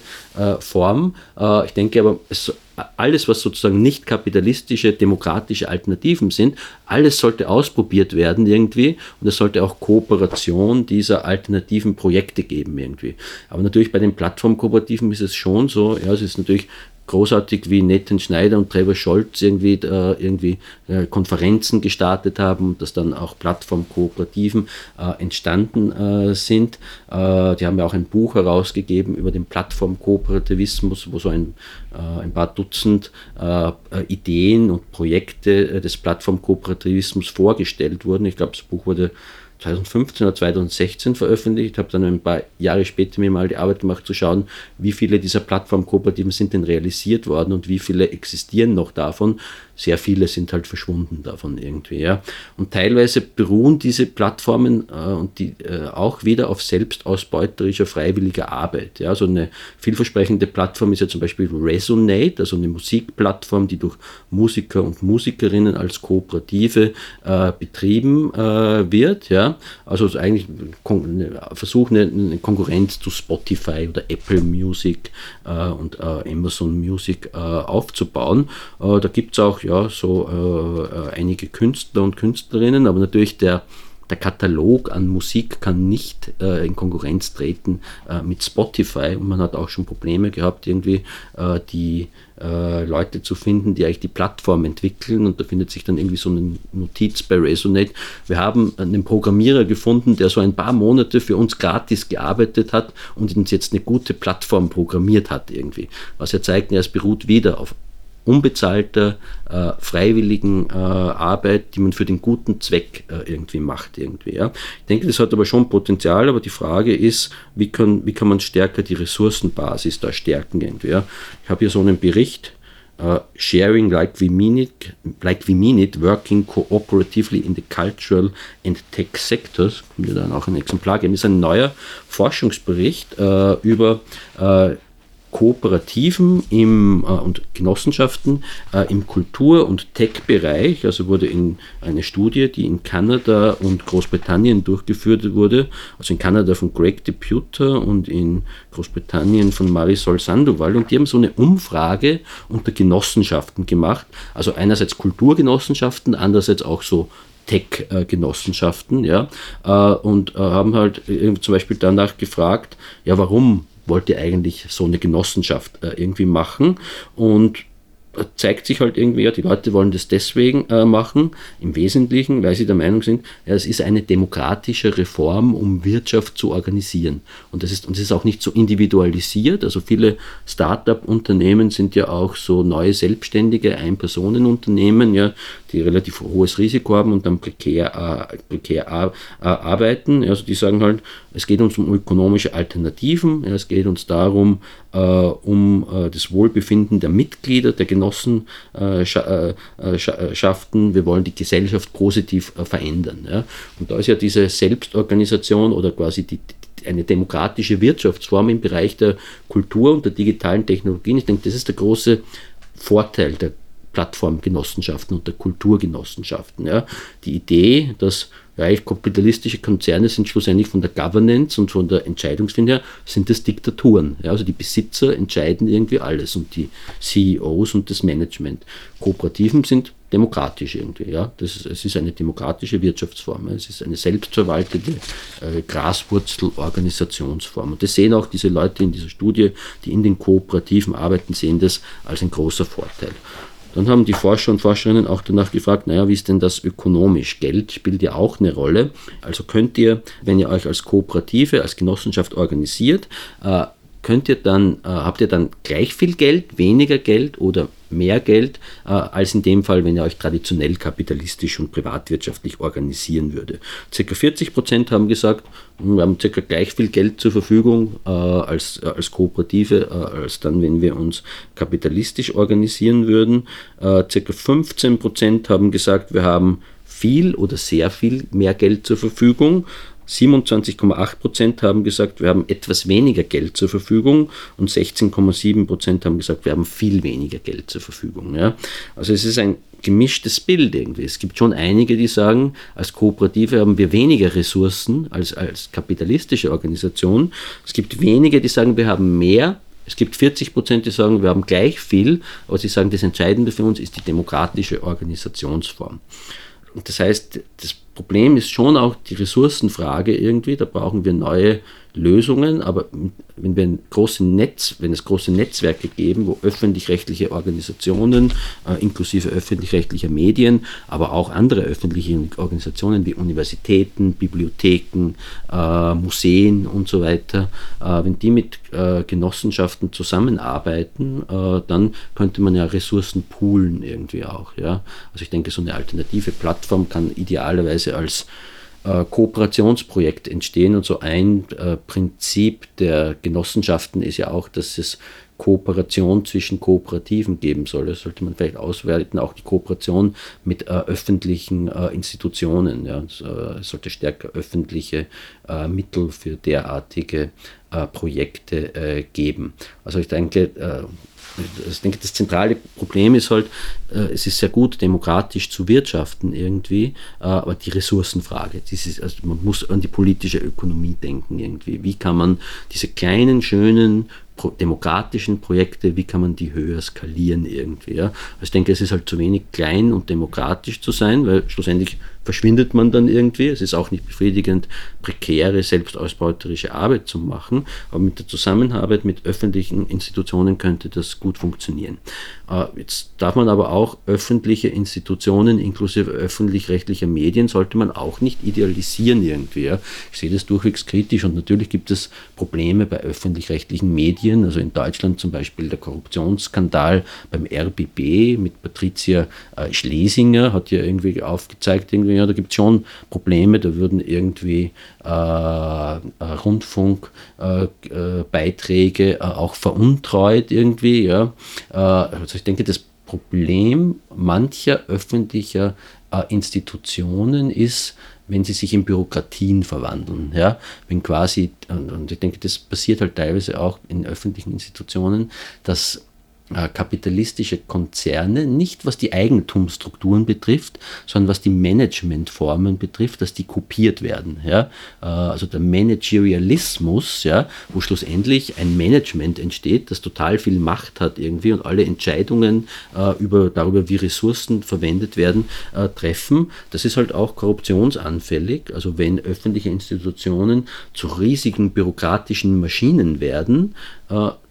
Form. Ich denke aber, es, alles, was sozusagen nicht kapitalistische, demokratische Alternativen sind, alles sollte ausprobiert werden irgendwie und es sollte auch Kooperation dieser alternativen Projekte geben irgendwie. Aber natürlich bei den Plattformkooperativen ist es schon so, ja, es ist natürlich großartig wie Nathan Schneider und Trevor Scholz irgendwie, äh, irgendwie äh, Konferenzen gestartet haben dass dann auch Plattformkooperativen äh, entstanden äh, sind. Äh, die haben ja auch ein Buch herausgegeben über den Plattformkooperativismus, wo so ein, äh, ein paar Dutzend Ideen und Projekte des Plattformkooperativismus vorgestellt wurden. Ich glaube, das Buch wurde 2015 oder 2016 veröffentlicht, habe dann ein paar Jahre später mir mal die Arbeit gemacht zu schauen, wie viele dieser Plattformkooperativen sind denn realisiert worden und wie viele existieren noch davon sehr viele sind halt verschwunden davon irgendwie. Ja. Und teilweise beruhen diese Plattformen äh, und die äh, auch wieder auf selbstausbeuterischer freiwilliger Arbeit. Ja. So eine vielversprechende Plattform ist ja zum Beispiel Resonate, also eine Musikplattform, die durch Musiker und Musikerinnen als Kooperative äh, betrieben äh, wird. Ja. Also eigentlich ein Versuch, eine, eine, Konkurrenz zu Spotify oder Apple Music äh, und äh, Amazon Music aufzubauen. da gibt es auch ja, so äh, äh, einige Künstler und Künstlerinnen, aber natürlich der, der Katalog an Musik kann nicht äh, in Konkurrenz treten äh, mit Spotify und man hat auch schon Probleme gehabt, irgendwie äh, die äh, Leute zu finden, die eigentlich die Plattform entwickeln und da findet sich dann irgendwie so eine Notiz bei Resonate. Wir haben einen Programmierer gefunden, der so ein paar Monate für uns gratis gearbeitet hat und uns jetzt eine gute Plattform programmiert hat irgendwie. Was ja zeigt, es beruht wieder auf unbezahlter, äh, freiwilligen äh, Arbeit, die man für den guten Zweck äh, irgendwie macht. Irgendwie, ja. Ich denke, das hat aber schon Potenzial, aber die Frage ist, wie kann, wie kann man stärker die Ressourcenbasis da stärken? Irgendwie, ja. Ich habe hier so einen Bericht, Uh, sharing like we mean it, like we mean it, working cooperatively in the cultural and tech sectors, kommt ja dann auch ein Exemplar geben, ist ein neuer Forschungsbericht uh, über uh, Kooperativen im, äh, und Genossenschaften äh, im Kultur- und Tech-Bereich. Also wurde in eine Studie, die in Kanada und Großbritannien durchgeführt wurde, also in Kanada von Greg Deputer und in Großbritannien von Marisol Sandoval. Und die haben so eine Umfrage unter Genossenschaften gemacht. Also einerseits Kulturgenossenschaften, andererseits auch so Tech-Genossenschaften, ja, äh, und äh, haben halt äh, zum Beispiel danach gefragt, ja, warum wollte eigentlich so eine Genossenschaft äh, irgendwie machen? Und zeigt sich halt irgendwie, ja, die Leute wollen das deswegen äh, machen, im Wesentlichen, weil sie der Meinung sind, ja, es ist eine demokratische Reform, um Wirtschaft zu organisieren. Und das ist, das ist auch nicht so individualisiert. Also viele Start-up-Unternehmen sind ja auch so neue selbstständige Ein-Personen-Unternehmen, ja, die relativ hohes Risiko haben und dann prekär, äh, prekär äh, arbeiten. Also die sagen halt, es geht uns um ökonomische Alternativen, ja, es geht uns darum, um äh, das Wohlbefinden der Mitglieder, der Genossenschaften. Wir wollen die Gesellschaft positiv verändern. Ja. Und da ist ja diese Selbstorganisation oder quasi die, eine demokratische Wirtschaftsform im Bereich der Kultur und der digitalen Technologien. Ich denke, das ist der große Vorteil der Plattformgenossenschaften und der Kulturgenossenschaften. Ja. Die Idee, dass reich kapitalistische Konzerne sind schlussendlich von der Governance und von der Entscheidungsfindung her, sind das Diktaturen. Ja, also die Besitzer entscheiden irgendwie alles und die CEOs und das Management. Kooperativen sind demokratisch irgendwie. Ja? Das ist, es ist eine demokratische Wirtschaftsform. Es ist eine selbstverwaltete äh, Graswurzelorganisationsform. Und das sehen auch diese Leute in dieser Studie, die in den Kooperativen arbeiten, sehen das als ein großer Vorteil. Dann haben die Forscher und Forscherinnen auch danach gefragt, naja, wie ist denn das ökonomisch? Geld spielt ja auch eine Rolle. Also könnt ihr, wenn ihr euch als Kooperative, als Genossenschaft organisiert, äh, könnt ihr dann, äh, habt ihr dann gleich viel Geld, weniger Geld oder mehr Geld äh, als in dem Fall, wenn ihr euch traditionell kapitalistisch und privatwirtschaftlich organisieren würde. Circa 40 Prozent haben gesagt, wir haben circa gleich viel Geld zur Verfügung äh, als, äh, als Kooperative, äh, als dann, wenn wir uns kapitalistisch organisieren würden. Äh, circa 15 Prozent haben gesagt, wir haben viel oder sehr viel mehr Geld zur Verfügung 27,8 Prozent haben gesagt, wir haben etwas weniger Geld zur Verfügung und 16,7 Prozent haben gesagt, wir haben viel weniger Geld zur Verfügung. Ja. Also es ist ein gemischtes Bild irgendwie. Es gibt schon einige, die sagen, als Kooperative haben wir weniger Ressourcen als als kapitalistische Organisation. Es gibt wenige, die sagen, wir haben mehr. Es gibt 40 Prozent, die sagen, wir haben gleich viel, aber sie sagen, das Entscheidende für uns ist die demokratische Organisationsform. Und das heißt, das Problem ist schon auch die Ressourcenfrage irgendwie. Da brauchen wir neue Lösungen, aber wenn, wir ein große Netz, wenn es große Netzwerke geben, wo öffentlich-rechtliche Organisationen, äh, inklusive öffentlich-rechtlicher Medien, aber auch andere öffentliche Organisationen wie Universitäten, Bibliotheken, äh, Museen und so weiter, äh, wenn die mit äh, Genossenschaften zusammenarbeiten, äh, dann könnte man ja Ressourcen poolen irgendwie auch. Ja? Also ich denke, so eine alternative Plattform kann idealerweise als äh, Kooperationsprojekt entstehen. Und so ein äh, Prinzip der Genossenschaften ist ja auch, dass es Kooperation zwischen Kooperativen geben soll. Das sollte man vielleicht auswerten, auch die Kooperation mit äh, öffentlichen äh, Institutionen. Ja. Es äh, sollte stärker öffentliche äh, Mittel für derartige äh, Projekte äh, geben. Also ich denke, ich denke, das zentrale Problem ist halt, äh, es ist sehr gut, demokratisch zu wirtschaften irgendwie, äh, aber die Ressourcenfrage, ist, also man muss an die politische Ökonomie denken irgendwie. Wie kann man diese kleinen, schönen, demokratischen Projekte, wie kann man die höher skalieren irgendwie. Ja? Also ich denke, es ist halt zu wenig klein und demokratisch zu sein, weil schlussendlich verschwindet man dann irgendwie. Es ist auch nicht befriedigend, prekäre, selbstausbeuterische Arbeit zu machen, aber mit der Zusammenarbeit mit öffentlichen Institutionen könnte das gut funktionieren. Äh, jetzt darf man aber auch öffentliche Institutionen inklusive öffentlich-rechtlicher Medien sollte man auch nicht idealisieren irgendwie. Ich sehe das durchwegs kritisch und natürlich gibt es Probleme bei öffentlich-rechtlichen Medien, also in Deutschland zum Beispiel der Korruptionsskandal beim RBB mit Patricia äh, Schlesinger hat ja irgendwie aufgezeigt, irgendwie, ja, da gibt es schon Probleme, da würden irgendwie äh, äh Rundfunkbeiträge äh, äh, auch veruntreut irgendwie. Ja. also ich denke, das Problem mancher öffentlicher Institutionen ist, wenn sie sich in Bürokratien verwandeln. Ja? Wenn quasi, und ich denke, das passiert halt teilweise auch in öffentlichen Institutionen, dass äh, kapitalistische Konzerne, nicht was die Eigentumsstrukturen betrifft, sondern was die Managementformen betrifft, dass die kopiert werden. Ja? Äh, also der Managerialismus, ja, wo schlussendlich ein Management entsteht, das total viel Macht hat irgendwie und alle Entscheidungen äh, über, darüber, wie Ressourcen verwendet werden, treffen, das ist halt auch korruptionsanfällig. Also wenn öffentliche Institutionen zu riesigen bürokratischen Maschinen werden,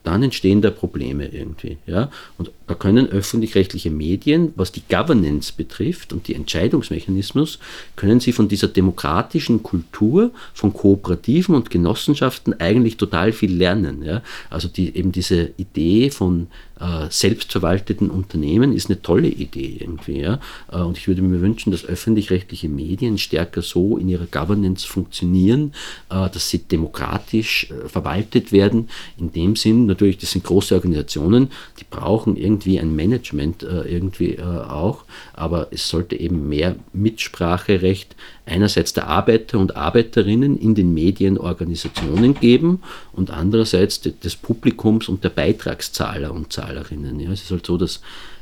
dann entstehen da Probleme irgendwie. Ja? Und da können öffentlich-rechtliche Medien, was die Governance betrifft und die Entscheidungsmechanismus, können sie von dieser demokratischen Kultur, von Kooperativen und Genossenschaften eigentlich total viel lernen. Ja? Also die, eben diese Idee von äh, selbstverwalteten Unternehmen ist eine tolle Idee irgendwie. Ja? Äh, und ich würde mir wünschen, dass öffentlich-rechtliche Medien stärker so in ihrer Governance funktionieren, äh, dass sie demokratisch verwaltet werden. In dem Sinn, natürlich, das sind große Organisationen, die brauchen irgendwie ein Management irgendwie auch, aber es sollte eben mehr Mitspracherecht einerseits der Arbeiter und Arbeiterinnen in den Medienorganisationen geben und andererseits des Publikums und der Beitragszahler und Zahlerinnen. Ja, es ist halt so, dass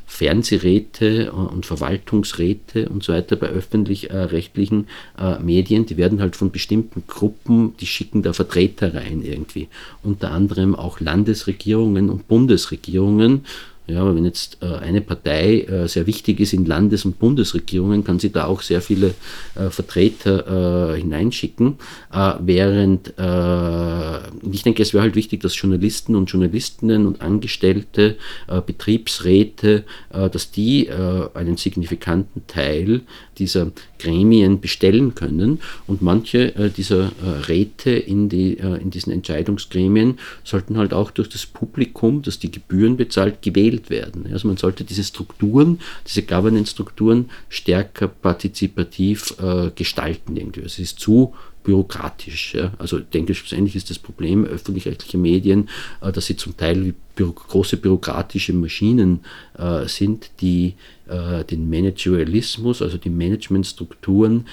Fernsehräte und Verwaltungsräte und so weiter bei öffentlich-rechtlichen äh, Medien, die werden halt von bestimmten Gruppen, die schicken da Vertreter rein irgendwie. Unter anderem auch Landesregierungen und Bundesregierungen ja, aber wenn jetzt äh, eine Partei äh, sehr wichtig ist in Landes- und Bundesregierungen, kann sie da auch sehr viele äh, Vertreter äh, hineinschicken. Äh, während äh, ich denke, es wäre halt wichtig, dass Journalisten und Journalistinnen und Angestellte, Betriebsräte, dass die einen signifikanten Teil dieser Gremien bestellen können. Und manche dieser Räte in, die, in diesen Entscheidungsgremien sollten halt auch durch das Publikum, das die Gebühren bezahlt, gewählt werden. Also man sollte diese Strukturen, diese Governance-Strukturen stärker partizipativ äh, gestalten. Irgendwie. Es ist zu bürokratisch. Ja. Also ich denke, schlussendlich ist das Problem öffentlich-rechtlicher Medien, äh, dass sie zum Teil wie büro große bürokratische Maschinen äh, sind, die äh, den Managerialismus, also die Managementstrukturen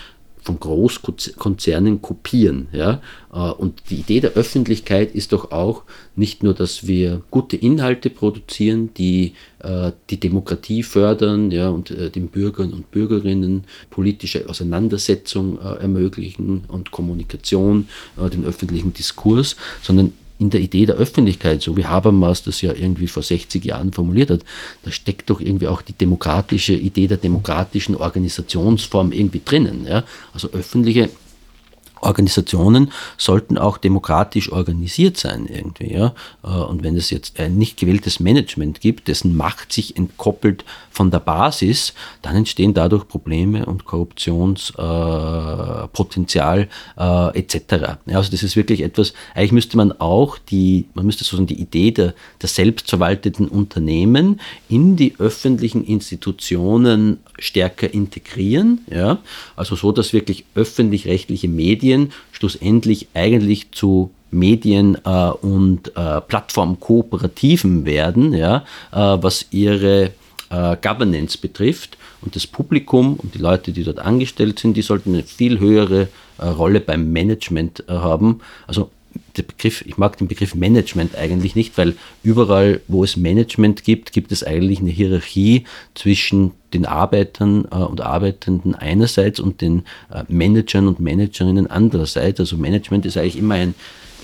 von Großkonzernen kopieren. Ja? Äh, und die Idee der Öffentlichkeit ist doch auch nicht nur, dass wir gute Inhalte produzieren, die äh, die Demokratie fördern ja, und äh, den Bürgern und Bürgerinnen politische Auseinandersetzung ermöglichen und Kommunikation, den öffentlichen Diskurs, sondern in der Idee der Öffentlichkeit, so wie Habermas das ja irgendwie vor 60 Jahren formuliert hat, da steckt doch irgendwie auch die demokratische Idee der demokratischen Organisationsform irgendwie drinnen. Ja? Also öffentliche Organisationen sollten auch demokratisch organisiert sein irgendwie. Ja? Äh, und wenn es jetzt ein nicht gewähltes Management gibt, dessen Macht sich entkoppelt von der Basis, dann entstehen dadurch Probleme und Korruptionspotenzial äh, äh, etc. Ja, also das ist wirklich etwas, eigentlich müsste man auch die, man müsste sozusagen die Idee der, der selbstverwalteten Unternehmen in die öffentlichen Institutionen stärker integrieren. Ja? Also so, dass wirklich öffentlich-rechtliche Medien schlussendlich eigentlich zu Medien äh, und äh, Plattformkooperativen werden, ja, äh, was ihre äh, Governance betrifft. Und das Publikum und die Leute, die dort angestellt sind, die sollten eine viel höhere äh, Rolle beim Management äh, haben. Also der Begriff, ich mag den Begriff Management eigentlich nicht, weil überall, wo es Management gibt, gibt es eigentlich eine Hierarchie zwischen den Arbeitern äh, und Arbeitenden einerseits und den äh, Managern und Managerinnen andererseits. Also Management ist eigentlich immer ein,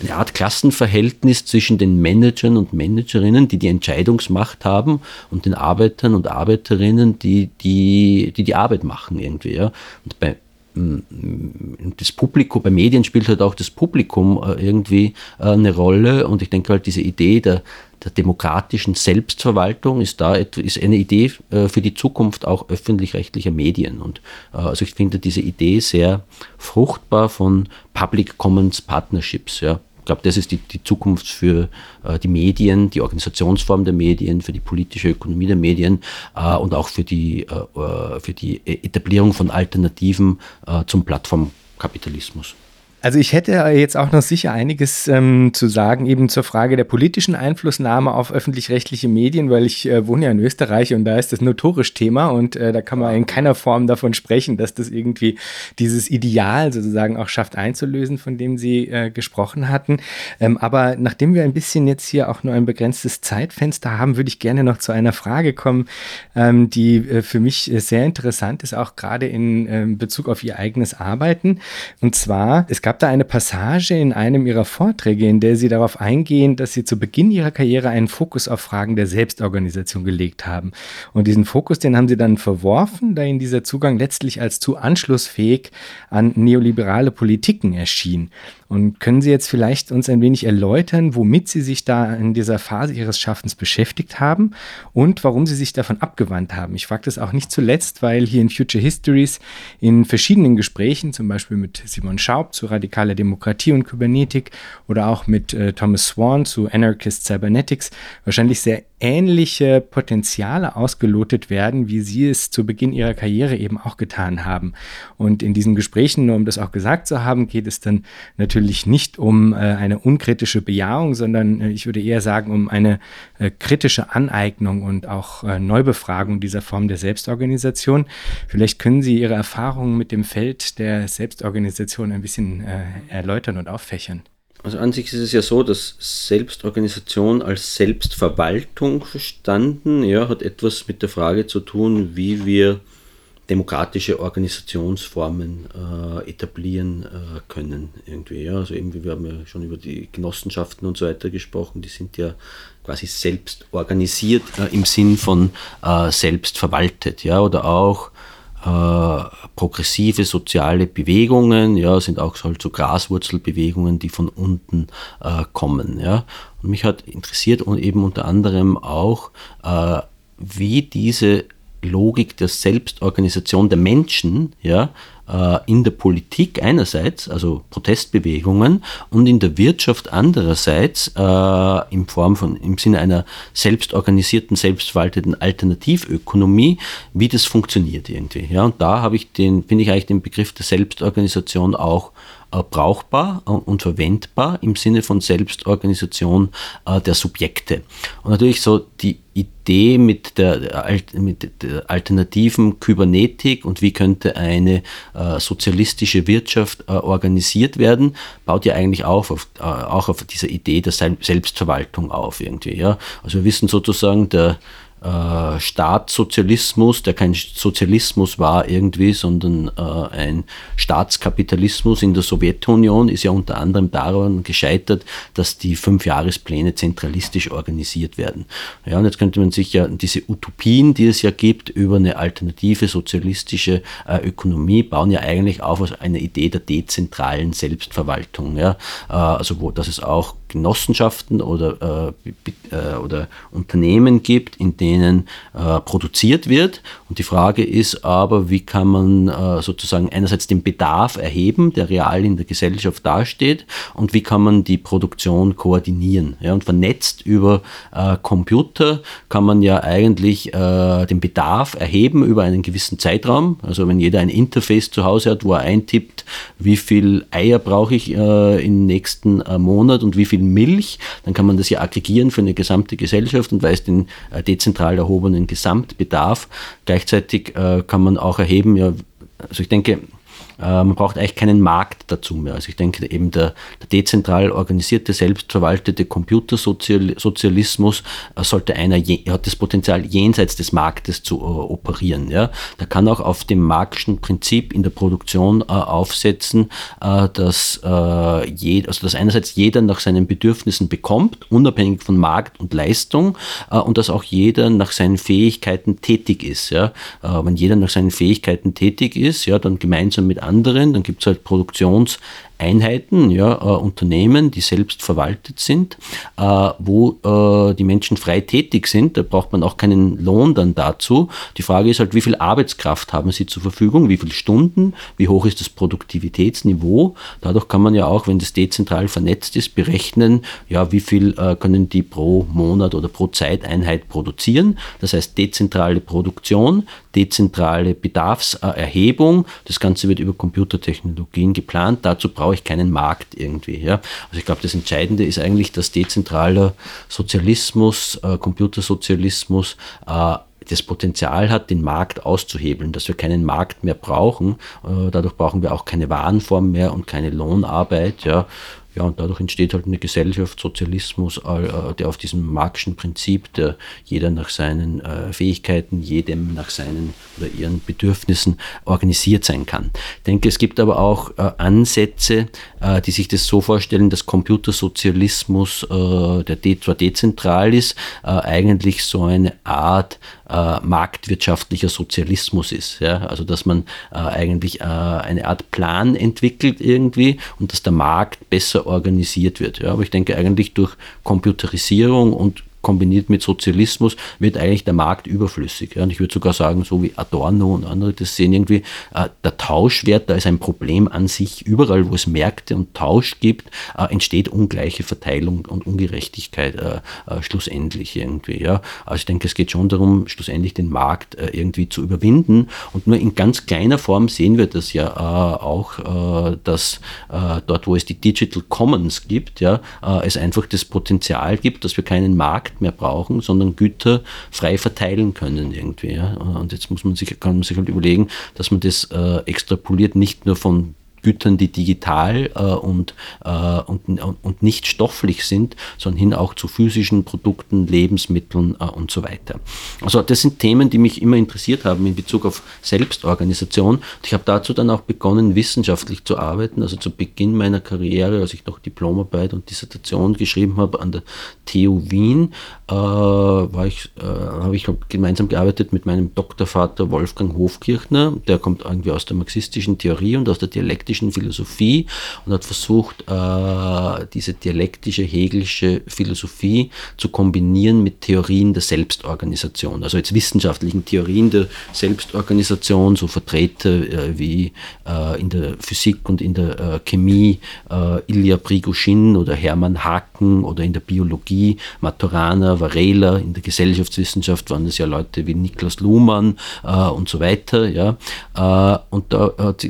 eine Art Klassenverhältnis zwischen den Managern und Managerinnen, die die Entscheidungsmacht haben, und den Arbeitern und Arbeiterinnen, die die, die, die Arbeit machen irgendwie. Ja. Und bei das Publikum, bei Medien spielt halt auch das Publikum äh, irgendwie äh, eine Rolle und ich denke halt diese Idee der, der demokratischen Selbstverwaltung ist da ist eine Idee äh, für die Zukunft auch öffentlich-rechtlicher Medien und also ich finde diese Idee sehr fruchtbar von Public Commons Partnerships, ja. Ich glaube, das ist die, die Zukunft für äh, die Medien, die Organisationsform der Medien, für die politische Ökonomie der Medien äh, und auch für die, äh, äh für die Etablierung von Alternativen äh, zum Plattformkapitalismus.
Also ich hätte jetzt auch noch sicher einiges ähm, zu sagen, eben zur Frage der politischen Einflussnahme auf öffentlich-rechtliche Medien, weil ich äh, wohne ja in Österreich und da ist das notorisch Thema und äh, da kann man in keiner Form davon sprechen, dass das irgendwie dieses Ideal sozusagen auch schafft einzulösen, von dem Sie äh, gesprochen hatten. Ähm, aber nachdem wir ein bisschen jetzt hier auch nur ein begrenztes Zeitfenster haben, würde ich gerne noch zu einer Frage kommen, ähm, die äh, für mich sehr interessant ist, auch gerade in ähm, Bezug auf Ihr eigenes Arbeiten. Und zwar, es gab gab da eine Passage in einem ihrer Vorträge, in der sie darauf eingehen, dass sie zu Beginn ihrer Karriere einen Fokus auf Fragen der Selbstorganisation gelegt haben. Und diesen Fokus, den haben sie dann verworfen, da ihnen dieser Zugang letztlich als zu anschlussfähig an neoliberale Politiken erschien. Und können Sie jetzt vielleicht uns ein wenig erläutern, womit Sie sich da in dieser Phase Ihres Schaffens beschäftigt haben und warum Sie sich davon abgewandt haben? Ich frage das auch nicht zuletzt, weil hier in Future Histories in verschiedenen Gesprächen, zum Beispiel mit Simon Schaub zu radikaler Demokratie und Kybernetik oder auch mit äh, Thomas Swan zu Anarchist Cybernetics, wahrscheinlich sehr ähnliche Potenziale ausgelotet werden, wie Sie es zu Beginn Ihrer Karriere eben auch getan haben. Und in diesen Gesprächen, nur um das auch gesagt zu haben, geht es dann natürlich nicht um äh, eine unkritische Bejahung, sondern äh, ich würde eher sagen, um eine äh, kritische Aneignung und auch äh, Neubefragung dieser Form der Selbstorganisation. Vielleicht können Sie Ihre Erfahrungen mit dem Feld der Selbstorganisation ein bisschen äh, erläutern und auffächern.
Also an sich ist es ja so, dass Selbstorganisation als Selbstverwaltung verstanden, ja, hat etwas mit der Frage zu tun, wie wir demokratische Organisationsformen äh, etablieren äh, können irgendwie. Ja. Also eben, wir haben ja schon über die Genossenschaften und so weiter gesprochen, die sind ja quasi selbst organisiert äh, im Sinn von äh, selbst verwaltet, ja, oder auch äh, progressive soziale Bewegungen, ja, sind auch halt so Graswurzelbewegungen, die von unten äh, kommen, ja. Und mich hat interessiert und eben unter anderem auch, äh, wie diese Logik der Selbstorganisation der Menschen, ja, in der Politik einerseits, also Protestbewegungen, und in der Wirtschaft andererseits äh, in Form von, im Sinne einer selbstorganisierten, selbstverwalteten Alternativökonomie, wie das funktioniert irgendwie. Ja, und da habe ich den, finde ich eigentlich den Begriff der Selbstorganisation auch äh, brauchbar und verwendbar im Sinne von Selbstorganisation äh, der Subjekte. Und natürlich so die Idee mit der, mit der alternativen Kybernetik und wie könnte eine äh, sozialistische Wirtschaft äh, organisiert werden, baut ja eigentlich auf, auf äh, auch auf dieser Idee der Selbstverwaltung auf irgendwie. Ja? Also wir wissen sozusagen, der äh, Staatssozialismus, der kein Sozialismus war irgendwie, sondern äh, ein Staatskapitalismus in der Sowjetunion, ist ja unter anderem daran gescheitert, dass die Fünfjahrespläne zentralistisch organisiert werden. Ja, und jetzt könnte man sich ja diese Utopien, die es ja gibt, über eine alternative sozialistische äh, Ökonomie, bauen ja eigentlich auf aus einer Idee der dezentralen Selbstverwaltung. Ja? Äh, also wo, dass es auch Genossenschaften oder, äh, äh, oder Unternehmen gibt, in denen äh, produziert wird. Und die Frage ist aber, wie kann man äh, sozusagen einerseits den Bedarf erheben, der real in der Gesellschaft dasteht, und wie kann man die Produktion koordinieren. Ja, und vernetzt über äh, Computer kann man ja eigentlich äh, den Bedarf erheben über einen gewissen Zeitraum. Also wenn jeder ein Interface zu Hause hat, wo er eintippt, wie viel Eier brauche ich im nächsten Monat und wie viel Milch, dann kann man das ja aggregieren für eine gesamte Gesellschaft und weiß den äh, dezentral erhobenen Gesamtbedarf. Gleichzeitig äh, kann man auch erheben, ja, also ich denke, man braucht eigentlich keinen Markt dazu mehr. Also ich denke eben der, der dezentral organisierte, selbstverwaltete Computersozialismus äh, sollte einer, hat das Potenzial jenseits des Marktes zu äh, operieren. Ja? Da kann auch auf dem marxischen Prinzip in der Produktion aufsetzen, dass, je, also dass einerseits jeder nach seinen Bedürfnissen bekommt, unabhängig von Markt und Leistung, und dass auch jeder nach seinen Fähigkeiten tätig ist. Ja? wenn jeder nach seinen Fähigkeiten tätig ist, ja, dann gemeinsam mit anderen, dann gibt es halt Produktions- Einheiten, ja, äh, Unternehmen, die selbst verwaltet sind, äh, wo äh, die Menschen frei tätig sind. Da braucht man auch keinen Lohn dann dazu. Die Frage ist halt, wie viel Arbeitskraft haben sie zur Verfügung, wie viele Stunden, wie hoch ist das Produktivitätsniveau. Dadurch kann man ja auch, wenn das dezentral vernetzt ist, berechnen, ja, wie viel äh, können die pro Monat oder pro Zeiteinheit produzieren. Das heißt dezentrale Produktion, dezentrale Bedarfserhebung. Das Ganze wird über Computertechnologien geplant. Dazu braucht brauche ich keinen Markt irgendwie. Ja? Also ich glaube, das Entscheidende ist eigentlich, dass dezentraler Sozialismus, äh, Computersozialismus äh, das Potenzial hat, den Markt auszuhebeln, dass wir keinen Markt mehr brauchen. Äh, dadurch brauchen wir auch keine Warenform mehr und keine Lohnarbeit. Ja. Ja, und dadurch entsteht halt eine Gesellschaft, Sozialismus, äh, der auf diesem marxischen Prinzip, der jeder nach seinen äh, Fähigkeiten, jedem nach seinen oder ihren Bedürfnissen organisiert sein kann. Ich denke, es gibt aber auch äh, die sich das so vorstellen, dass Computersozialismus, der zwar dezentral ist, eigentlich so eine Art äh, marktwirtschaftlicher Sozialismus ist. Ja? Also dass man äh, eigentlich äh, eine Art Plan entwickelt irgendwie und dass der Markt besser organisiert wird. Ja? Aber ich denke eigentlich durch Computerisierung und kombiniert mit Sozialismus wird eigentlich der Markt überflüssig. Ja. Und ich würde sogar sagen, so wie Adorno und andere das sehen irgendwie, äh, der Tauschwert, da ist ein Problem an sich. Überall, wo es Märkte und Tausch gibt, äh, entsteht ungleiche Verteilung und Ungerechtigkeit äh, äh schlussendlich irgendwie. Ja. Also ich denke, es geht schon darum, schlussendlich den Markt äh, irgendwie zu überwinden. Und nur in ganz kleiner Form sehen wir das ja äh, auch, dass dort, wo es die Digital Commons gibt, ja, es einfach das Potenzial gibt, dass wir keinen Markt Markt mehr brauchen, sondern Güter frei verteilen können irgendwie. Ja. Und jetzt muss man sich, kann man sich halt überlegen, dass man das äh, extrapoliert nicht nur von Gütern, die digital äh, und, äh, und, und nicht stofflich sind, sondern hin auch zu physischen Produkten, Lebensmitteln äh, und so weiter. Also das sind Themen, die mich immer interessiert haben in Bezug auf Selbstorganisation. Und ich habe dazu dann auch begonnen, wissenschaftlich zu arbeiten. Also zu Beginn meiner Karriere, als ich noch Diplomarbeit und Dissertation geschrieben habe an der TU Wien, äh, war ich, äh, habe ich gemeinsam gearbeitet mit meinem Doktorvater Wolfgang Hofkirchner. Der kommt irgendwie aus der marxistischen Theorie und aus der Dialektik dialektischen Philosophie und hat versucht, äh, diese dialektische hegelische Philosophie zu kombinieren mit Theorien der Selbstorganisation, also jetzt wissenschaftlichen Theorien der Selbstorganisation, so Vertreter äh, wie äh, in der Physik und in der Chemie Ilya Prigozhin oder Hermann Haken oder in der Biologie Maturana, Varela, in der Gesellschaftswissenschaft waren es ja Leute wie Niklas Luhmann und so weiter. Ja. und da hat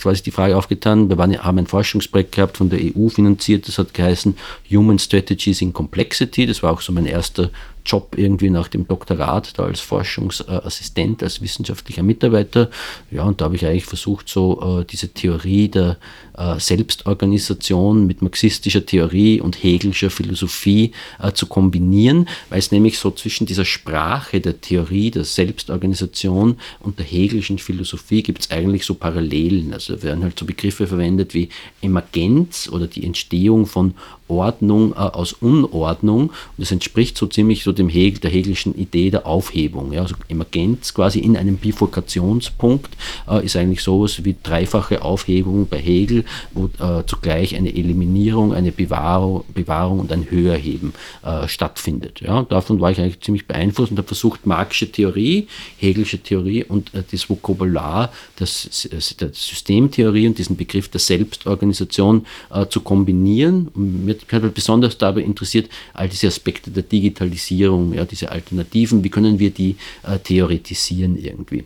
quasi die Frage aufgetan. Wir waren, haben ein Forschungsprojekt gehabt von der EU finanziert, das hat geheißen Human Strategies in Complexity. Das war auch so mein erster Job irgendwie nach dem Doktorat, da als Forschungsassistent, als wissenschaftlicher Mitarbeiter. Ja, und da habe ich eigentlich versucht, so äh, diese Theorie der äh, Selbstorganisation mit marxistischer Theorie und hegelischer Philosophie äh, zu kombinieren, weil es nämlich so zwischen dieser Sprache der Theorie der Selbstorganisation und der hegelischen Philosophie gibt es eigentlich so Parallelen. Also werden halt so Begriffe verwendet wie Emergenz oder die Entstehung von Ordnung äh, aus Unordnung. Und das entspricht so ziemlich so dem Hegel, der hegelischen Idee der Aufhebung. Ja. Also Emergenz quasi in einem Bifurkationspunkt äh, ist eigentlich sowas wie dreifache Aufhebung bei Hegel, wo äh, zugleich eine Eliminierung, eine Bewahrung, Bewahrung und ein Höherheben äh, stattfindet. Ja. davon war ich eigentlich ziemlich beeinflusst und habe versucht, marxische Theorie, hegelische Theorie und äh, das Vokabular das, der Systemtheorie und diesen Begriff der Selbstorganisation äh, zu kombinieren. Und mir mich hat besonders dabei interessiert, all diese Aspekte der Digitalisierung, ja, diese Alternativen, wie können wir die äh, theoretisieren irgendwie.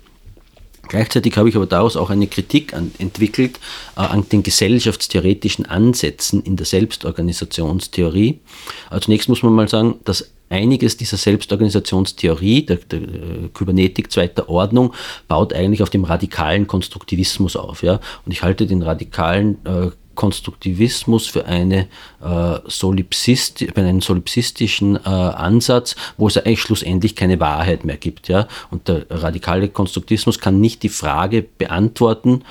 Gleichzeitig habe ich aber daraus auch eine Kritik an, entwickelt äh, an den gesellschaftstheoretischen Ansätzen in der Selbstorganisationstheorie. Also zunächst muss man mal sagen, dass einiges dieser Selbstorganisationstheorie, der, der, der, äh, Kybernetik zweiter Ordnung, baut eigentlich auf dem radikalen Konstruktivismus auf. Ja? Und ich halte den radikalen äh, Konstruktivismus für, eine, äh, Solipsist, für einen solipsistischen äh, Ansatz, wo es eigentlich schlussendlich keine Wahrheit mehr gibt. Ja? Und der radikale Konstruktivismus kann nicht die Frage beantworten,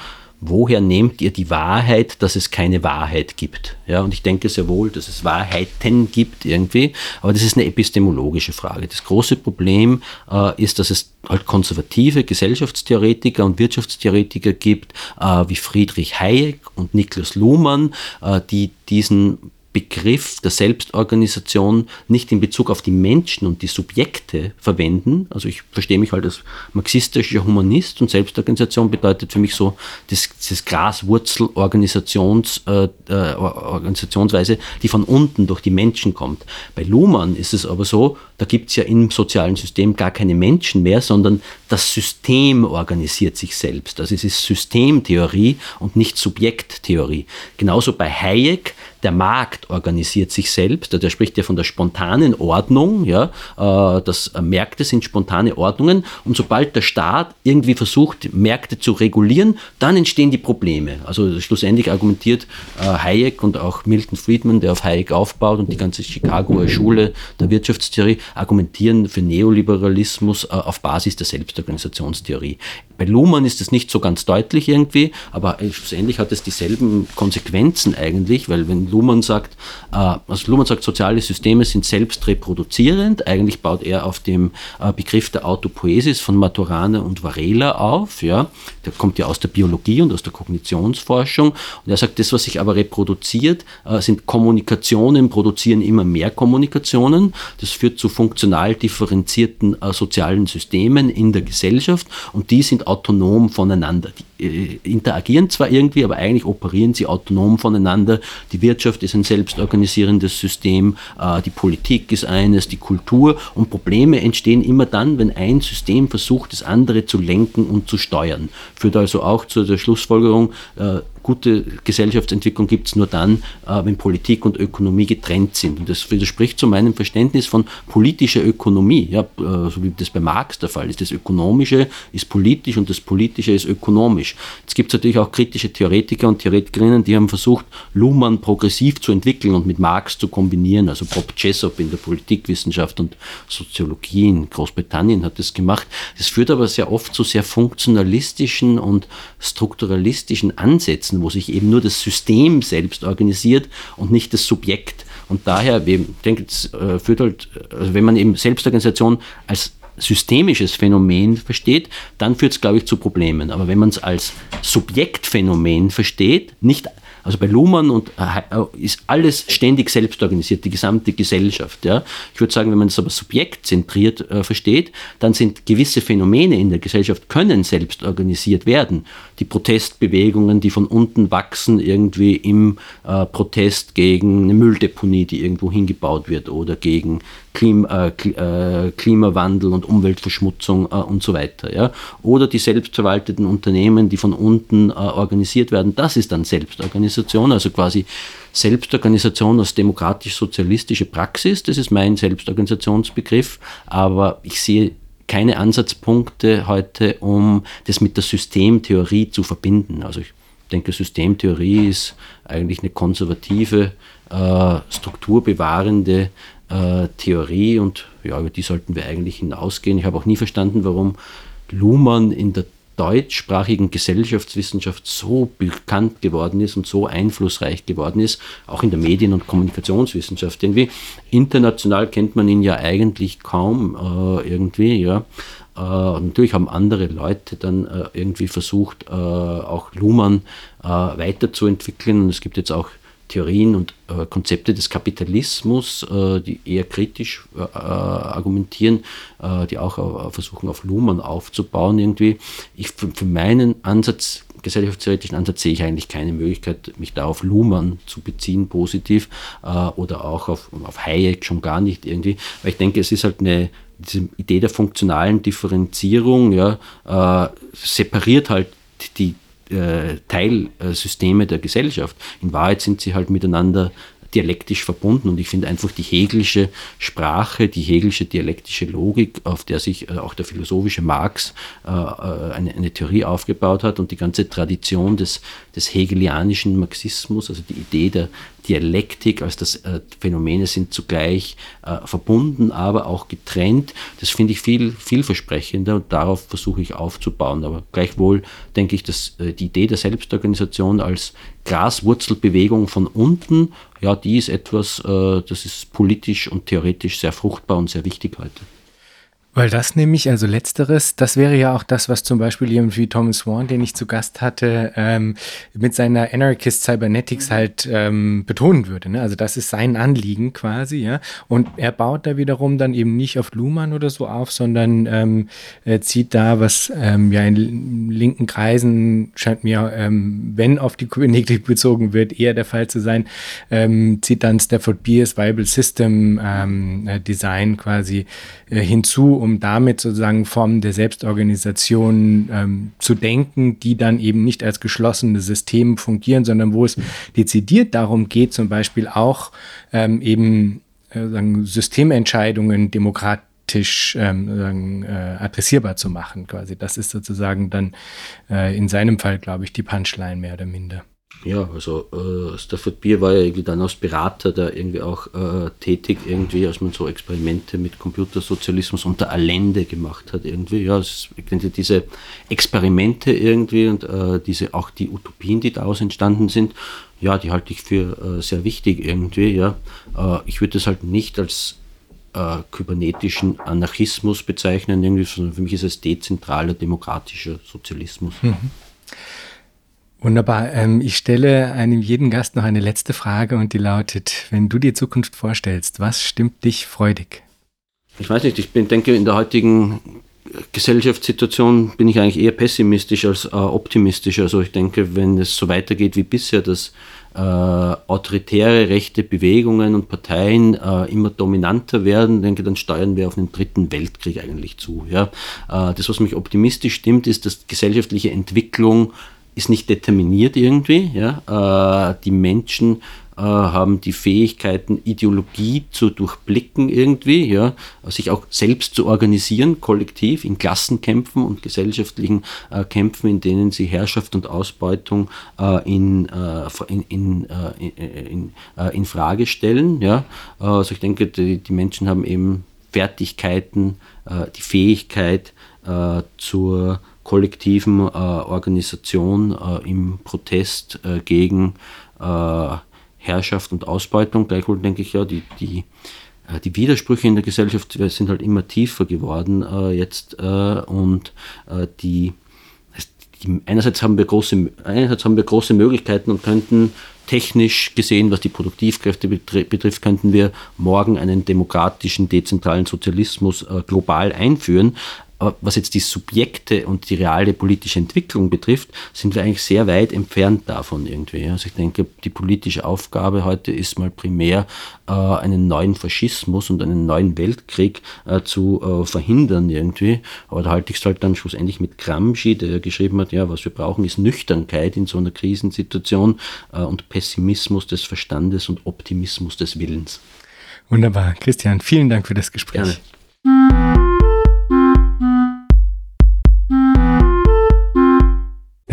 woher nehmt ihr die Wahrheit, dass es keine Wahrheit gibt? Ja, und ich denke sehr wohl, dass es Wahrheiten gibt irgendwie, aber das ist eine epistemologische Frage. Das große Problem äh, ist, dass es halt konservative Gesellschaftstheoretiker und Wirtschaftstheoretiker gibt, äh, wie Friedrich Hayek und Niklas Luhmann, äh, die diesen Begriff der Selbstorganisation nicht in Bezug auf die Menschen und die Subjekte verwenden. Also ich verstehe mich halt als marxistischer Humanist und Selbstorganisation bedeutet für mich so das, das Graswurzelorganisations, äh, äh, die von unten durch die Menschen kommt. Bei Luhmann ist es aber so, da gibt es ja im sozialen System gar keine Menschen mehr, sondern das System organisiert sich selbst. Also es ist Systemtheorie und nicht Subjekttheorie. Genauso bei Hayek, der Markt organisiert sich selbst. Der spricht ja von der spontanen Ordnung. Ja, äh, das äh, Märkte sind spontane Ordnungen. Und sobald der Staat irgendwie versucht, Märkte zu regulieren, dann entstehen die Probleme. Also schlussendlich argumentiert äh, Hayek und auch Milton Friedman, der auf Hayek aufbaut und die ganze Chicagoer Schule der Wirtschaftstheorie, argumentieren für Neoliberalismus auf Basis der Selbstorganisationstheorie. Bei Luhmann ist es nicht so ganz deutlich irgendwie, aber schlussendlich hat es dieselben Konsequenzen eigentlich, weil wenn Luhmann sagt, äh, also Luhmann sagt, soziale Systeme sind selbst reproduzierend, eigentlich baut er auf dem äh, Begriff der Autopoesis von Maturana und Varela auf, ja, der kommt ja aus der Biologie und aus der Kognitionsforschung. Und er sagt, das, was sich aber reproduziert, äh, sind Kommunikationen, produzieren immer mehr Kommunikationen, das führt zu funktional differenzierten sozialen Systemen in der Gesellschaft und die sind autonom voneinander. Die äh, interagieren zwar irgendwie, aber eigentlich operieren sie autonom voneinander. Die Wirtschaft ist ein selbstorganisierendes System, äh, die Politik ist eines, die Kultur und Probleme entstehen immer dann, wenn ein System versucht, das andere zu lenken und zu steuern. Führt also auch zu der Schlussfolgerung, äh, gute Gesellschaftsentwicklung gibt es nur dann, äh, wenn Politik und Ökonomie getrennt sind. Und das widerspricht zu meinem Verständnis von politischer Ökonomie, ja, äh, so wie das bei Marx der Fall ist. Das Ökonomische ist politisch und das Politische ist ökonomisch. Jetzt gibt es natürlich auch kritische Theoretiker und Theoretikerinnen, die haben versucht, Luhmann progressiv zu entwickeln und mit Marx zu kombinieren. Also Bob Jessop in der Politikwissenschaft und Soziologie in Großbritannien hat das gemacht. Das führt aber sehr oft zu sehr funktionalistischen und strukturalistischen Ansätzen setzen, wo sich eben nur das System selbst organisiert und nicht das Subjekt. Und daher, ich denke, es äh, führt halt, also wenn man eben Selbstorganisation als systemisches Phänomen versteht, dann führt es, glaube ich, zu Problemen. Aber wenn man es als Subjektphänomen versteht, nicht also bei Luhmann und, äh, ist alles ständig selbst organisiert, die gesamte Gesellschaft. Ja. Ich würde sagen, wenn man es aber subjektzentriert äh, versteht, dann sind gewisse Phänomene in der Gesellschaft können selbst organisiert werden. Die Protestbewegungen, die von unten wachsen, irgendwie im äh, Protest gegen eine Mülldeponie, die irgendwo hingebaut wird oder gegen Klima, äh, Klimawandel und Umweltverschmutzung äh, und so weiter. Ja? Oder die selbstverwalteten Unternehmen, die von unten äh, organisiert werden, das ist dann Selbstorganisation, also quasi Selbstorganisation als demokratisch-sozialistische Praxis, das ist mein Selbstorganisationsbegriff, aber ich sehe keine Ansatzpunkte heute, um das mit der Systemtheorie zu verbinden. Also ich denke, Systemtheorie ist eigentlich eine konservative, äh, strukturbewahrende äh, Theorie und ja, über die sollten wir eigentlich hinausgehen. Ich habe auch nie verstanden, warum Luhmann in der deutschsprachigen Gesellschaftswissenschaft so bekannt geworden ist und so einflussreich geworden ist, auch in der Medien- und Kommunikationswissenschaft. Irgendwie international kennt man ihn ja eigentlich kaum äh, irgendwie, ja. Äh, natürlich haben andere Leute dann äh, irgendwie versucht, äh, auch Luhmann äh, weiterzuentwickeln. Und es gibt jetzt auch Theorien und äh, Konzepte des Kapitalismus, äh, die eher kritisch äh, äh argumentieren, äh, die auch äh, versuchen, auf Luhmann aufzubauen irgendwie. Ich für, für meinen Ansatz, gesellschaftstheoretischen Ansatz, sehe ich eigentlich keine Möglichkeit, mich da auf Luhmann zu beziehen, positiv, oder auch auf, auf Hayek schon gar nicht irgendwie, weil ich denke, es ist halt eine diese Idee der funktionalen Differenzierung ja, separiert halt die äh, Teilsysteme der Gesellschaft. In Wahrheit sind sie halt miteinander dialektisch verbunden und ich finde einfach die hegelische Sprache, die hegelische dialektische Logik, auf der sich äh, auch der philosophische Marx äh, äh, eine, eine, Theorie aufgebaut hat und die ganze Tradition des, des hegelianischen Marxismus, also die Idee der Dialektik als das äh, Phänomene sind zugleich äh, verbunden, aber auch getrennt. Das finde ich viel vielversprechender und darauf versuche ich aufzubauen. Aber gleichwohl denke ich, dass äh, die Idee der Selbstorganisation als Graswurzelbewegung von unten, ja, die ist etwas, äh, das ist politisch und theoretisch sehr fruchtbar und sehr wichtig heute.
Weil das nämlich, also letzteres, das wäre ja auch das, was zum Beispiel jemand wie Thomas Swan, den ich zu Gast hatte, ähm, mit seiner Anarchist Cybernetics halt ähm, betonen würde. Ne? Also das ist sein Anliegen quasi, ja. Und er baut da wiederum dann eben nicht auf Luhmann oder so auf, sondern ähm, zieht da, was ähm, ja in linken Kreisen scheint mir, ähm, wenn auf die Kybernetik bezogen wird, eher der Fall zu sein, ähm, zieht dann Stafford Beers Bible System ähm, äh, Design quasi äh, hinzu um damit sozusagen Formen der Selbstorganisation ähm, zu denken, die dann eben nicht als geschlossene Systeme fungieren, sondern wo es dezidiert darum geht, zum Beispiel auch ähm, eben äh, sagen, Systementscheidungen demokratisch ähm, äh, adressierbar zu machen. Quasi, das ist sozusagen dann äh, in seinem Fall, glaube ich, die Punchline mehr oder minder.
Ja, also äh, Stafford Beer war ja irgendwie dann als Berater da irgendwie auch äh, tätig, irgendwie, als man so Experimente mit Computersozialismus unter Allende gemacht hat, irgendwie. Ja, es, diese Experimente irgendwie und äh, diese auch die Utopien, die daraus entstanden sind, ja, die halte ich für äh, sehr wichtig irgendwie, ja. Äh, ich würde das halt nicht als äh, kybernetischen Anarchismus bezeichnen, irgendwie, sondern für mich ist es dezentraler demokratischer Sozialismus. Mhm.
Wunderbar. Ähm, ich stelle einem jeden Gast noch eine letzte Frage und die lautet, wenn du die Zukunft vorstellst, was stimmt dich freudig?
Ich weiß nicht, ich bin, denke, in der heutigen Gesellschaftssituation bin ich eigentlich eher pessimistisch als äh, optimistisch. Also ich denke, wenn es so weitergeht wie bisher, dass äh, autoritäre rechte Bewegungen und Parteien äh, immer dominanter werden, denke, dann steuern wir auf einen dritten Weltkrieg eigentlich zu. Ja? Äh, das, was mich optimistisch stimmt, ist, dass gesellschaftliche Entwicklung ist nicht determiniert irgendwie. Ja? Äh, die Menschen äh, haben die Fähigkeiten, Ideologie zu durchblicken irgendwie, ja? sich auch selbst zu organisieren, kollektiv in Klassenkämpfen und gesellschaftlichen äh, Kämpfen, in denen sie Herrschaft und Ausbeutung äh, in, äh, in, in, äh, in, in, Frage stellen. Ja? also ich denke, die, die Menschen haben eben Fertigkeiten, die Fähigkeit zur kollektiven äh, Organisation äh, im Protest äh, gegen äh, Herrschaft und Ausbeutung. Gleichwohl denke ich ja, die, die, äh, die Widersprüche in der Gesellschaft sind halt immer tiefer geworden äh, jetzt und die, die, einerseits haben wir große einerseits haben wir große Möglichkeiten und könnten technisch gesehen, was die Produktivkräfte betrifft, könnten wir morgen einen demokratischen, dezentralen Sozialismus äh, global einführen. Aber was jetzt die Subjekte und die reale politische Entwicklung betrifft, sind wir eigentlich sehr weit entfernt davon irgendwie. Also ich denke, die politische Aufgabe heute ist mal primär, äh, einen neuen Faschismus und einen neuen Weltkrieg äh, zu äh, verhindern irgendwie. Aber da halte ich es halt dann schlussendlich mit Gramsci, der geschrieben hat, ja, was wir brauchen, ist Nüchternkeit in so einer Krisensituation und Pessimismus des Verstandes und Optimismus des Willens.
Wunderbar. Christian, vielen Dank für das Gespräch. Gerne.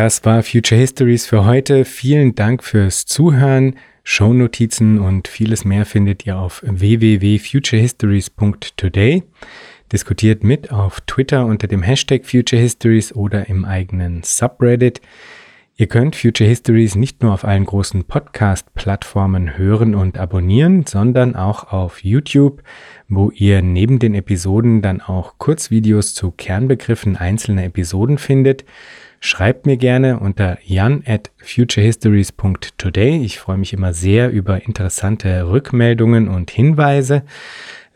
Das war Future Histories für heute. Vielen Dank fürs Zuhören. Shownotizen und vieles mehr findet ihr auf www.futurehistories.today. Diskutiert mit auf Twitter unter dem Hashtag Future Histories oder im eigenen Subreddit. Ihr könnt Future Histories nicht nur auf allen großen Podcast-Plattformen hören und abonnieren, sondern auch auf YouTube, wo ihr neben den Episoden dann auch Kurzvideos zu Kernbegriffen einzelner Episoden findet. Schreibt mir gerne unter jan at futurehistories.today. Ich freue mich immer sehr über interessante Rückmeldungen und Hinweise.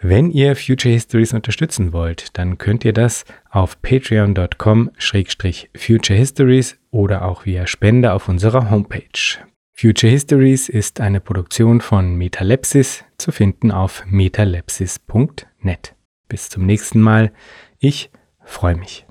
Wenn ihr Future Histories unterstützen wollt, dann könnt ihr das auf patreon.com-future histories oder auch via Spende auf unserer Homepage. Future Histories ist eine Produktion von Metalepsis, zu finden auf metalepsis.net. Bis zum nächsten Mal. Ich freue mich.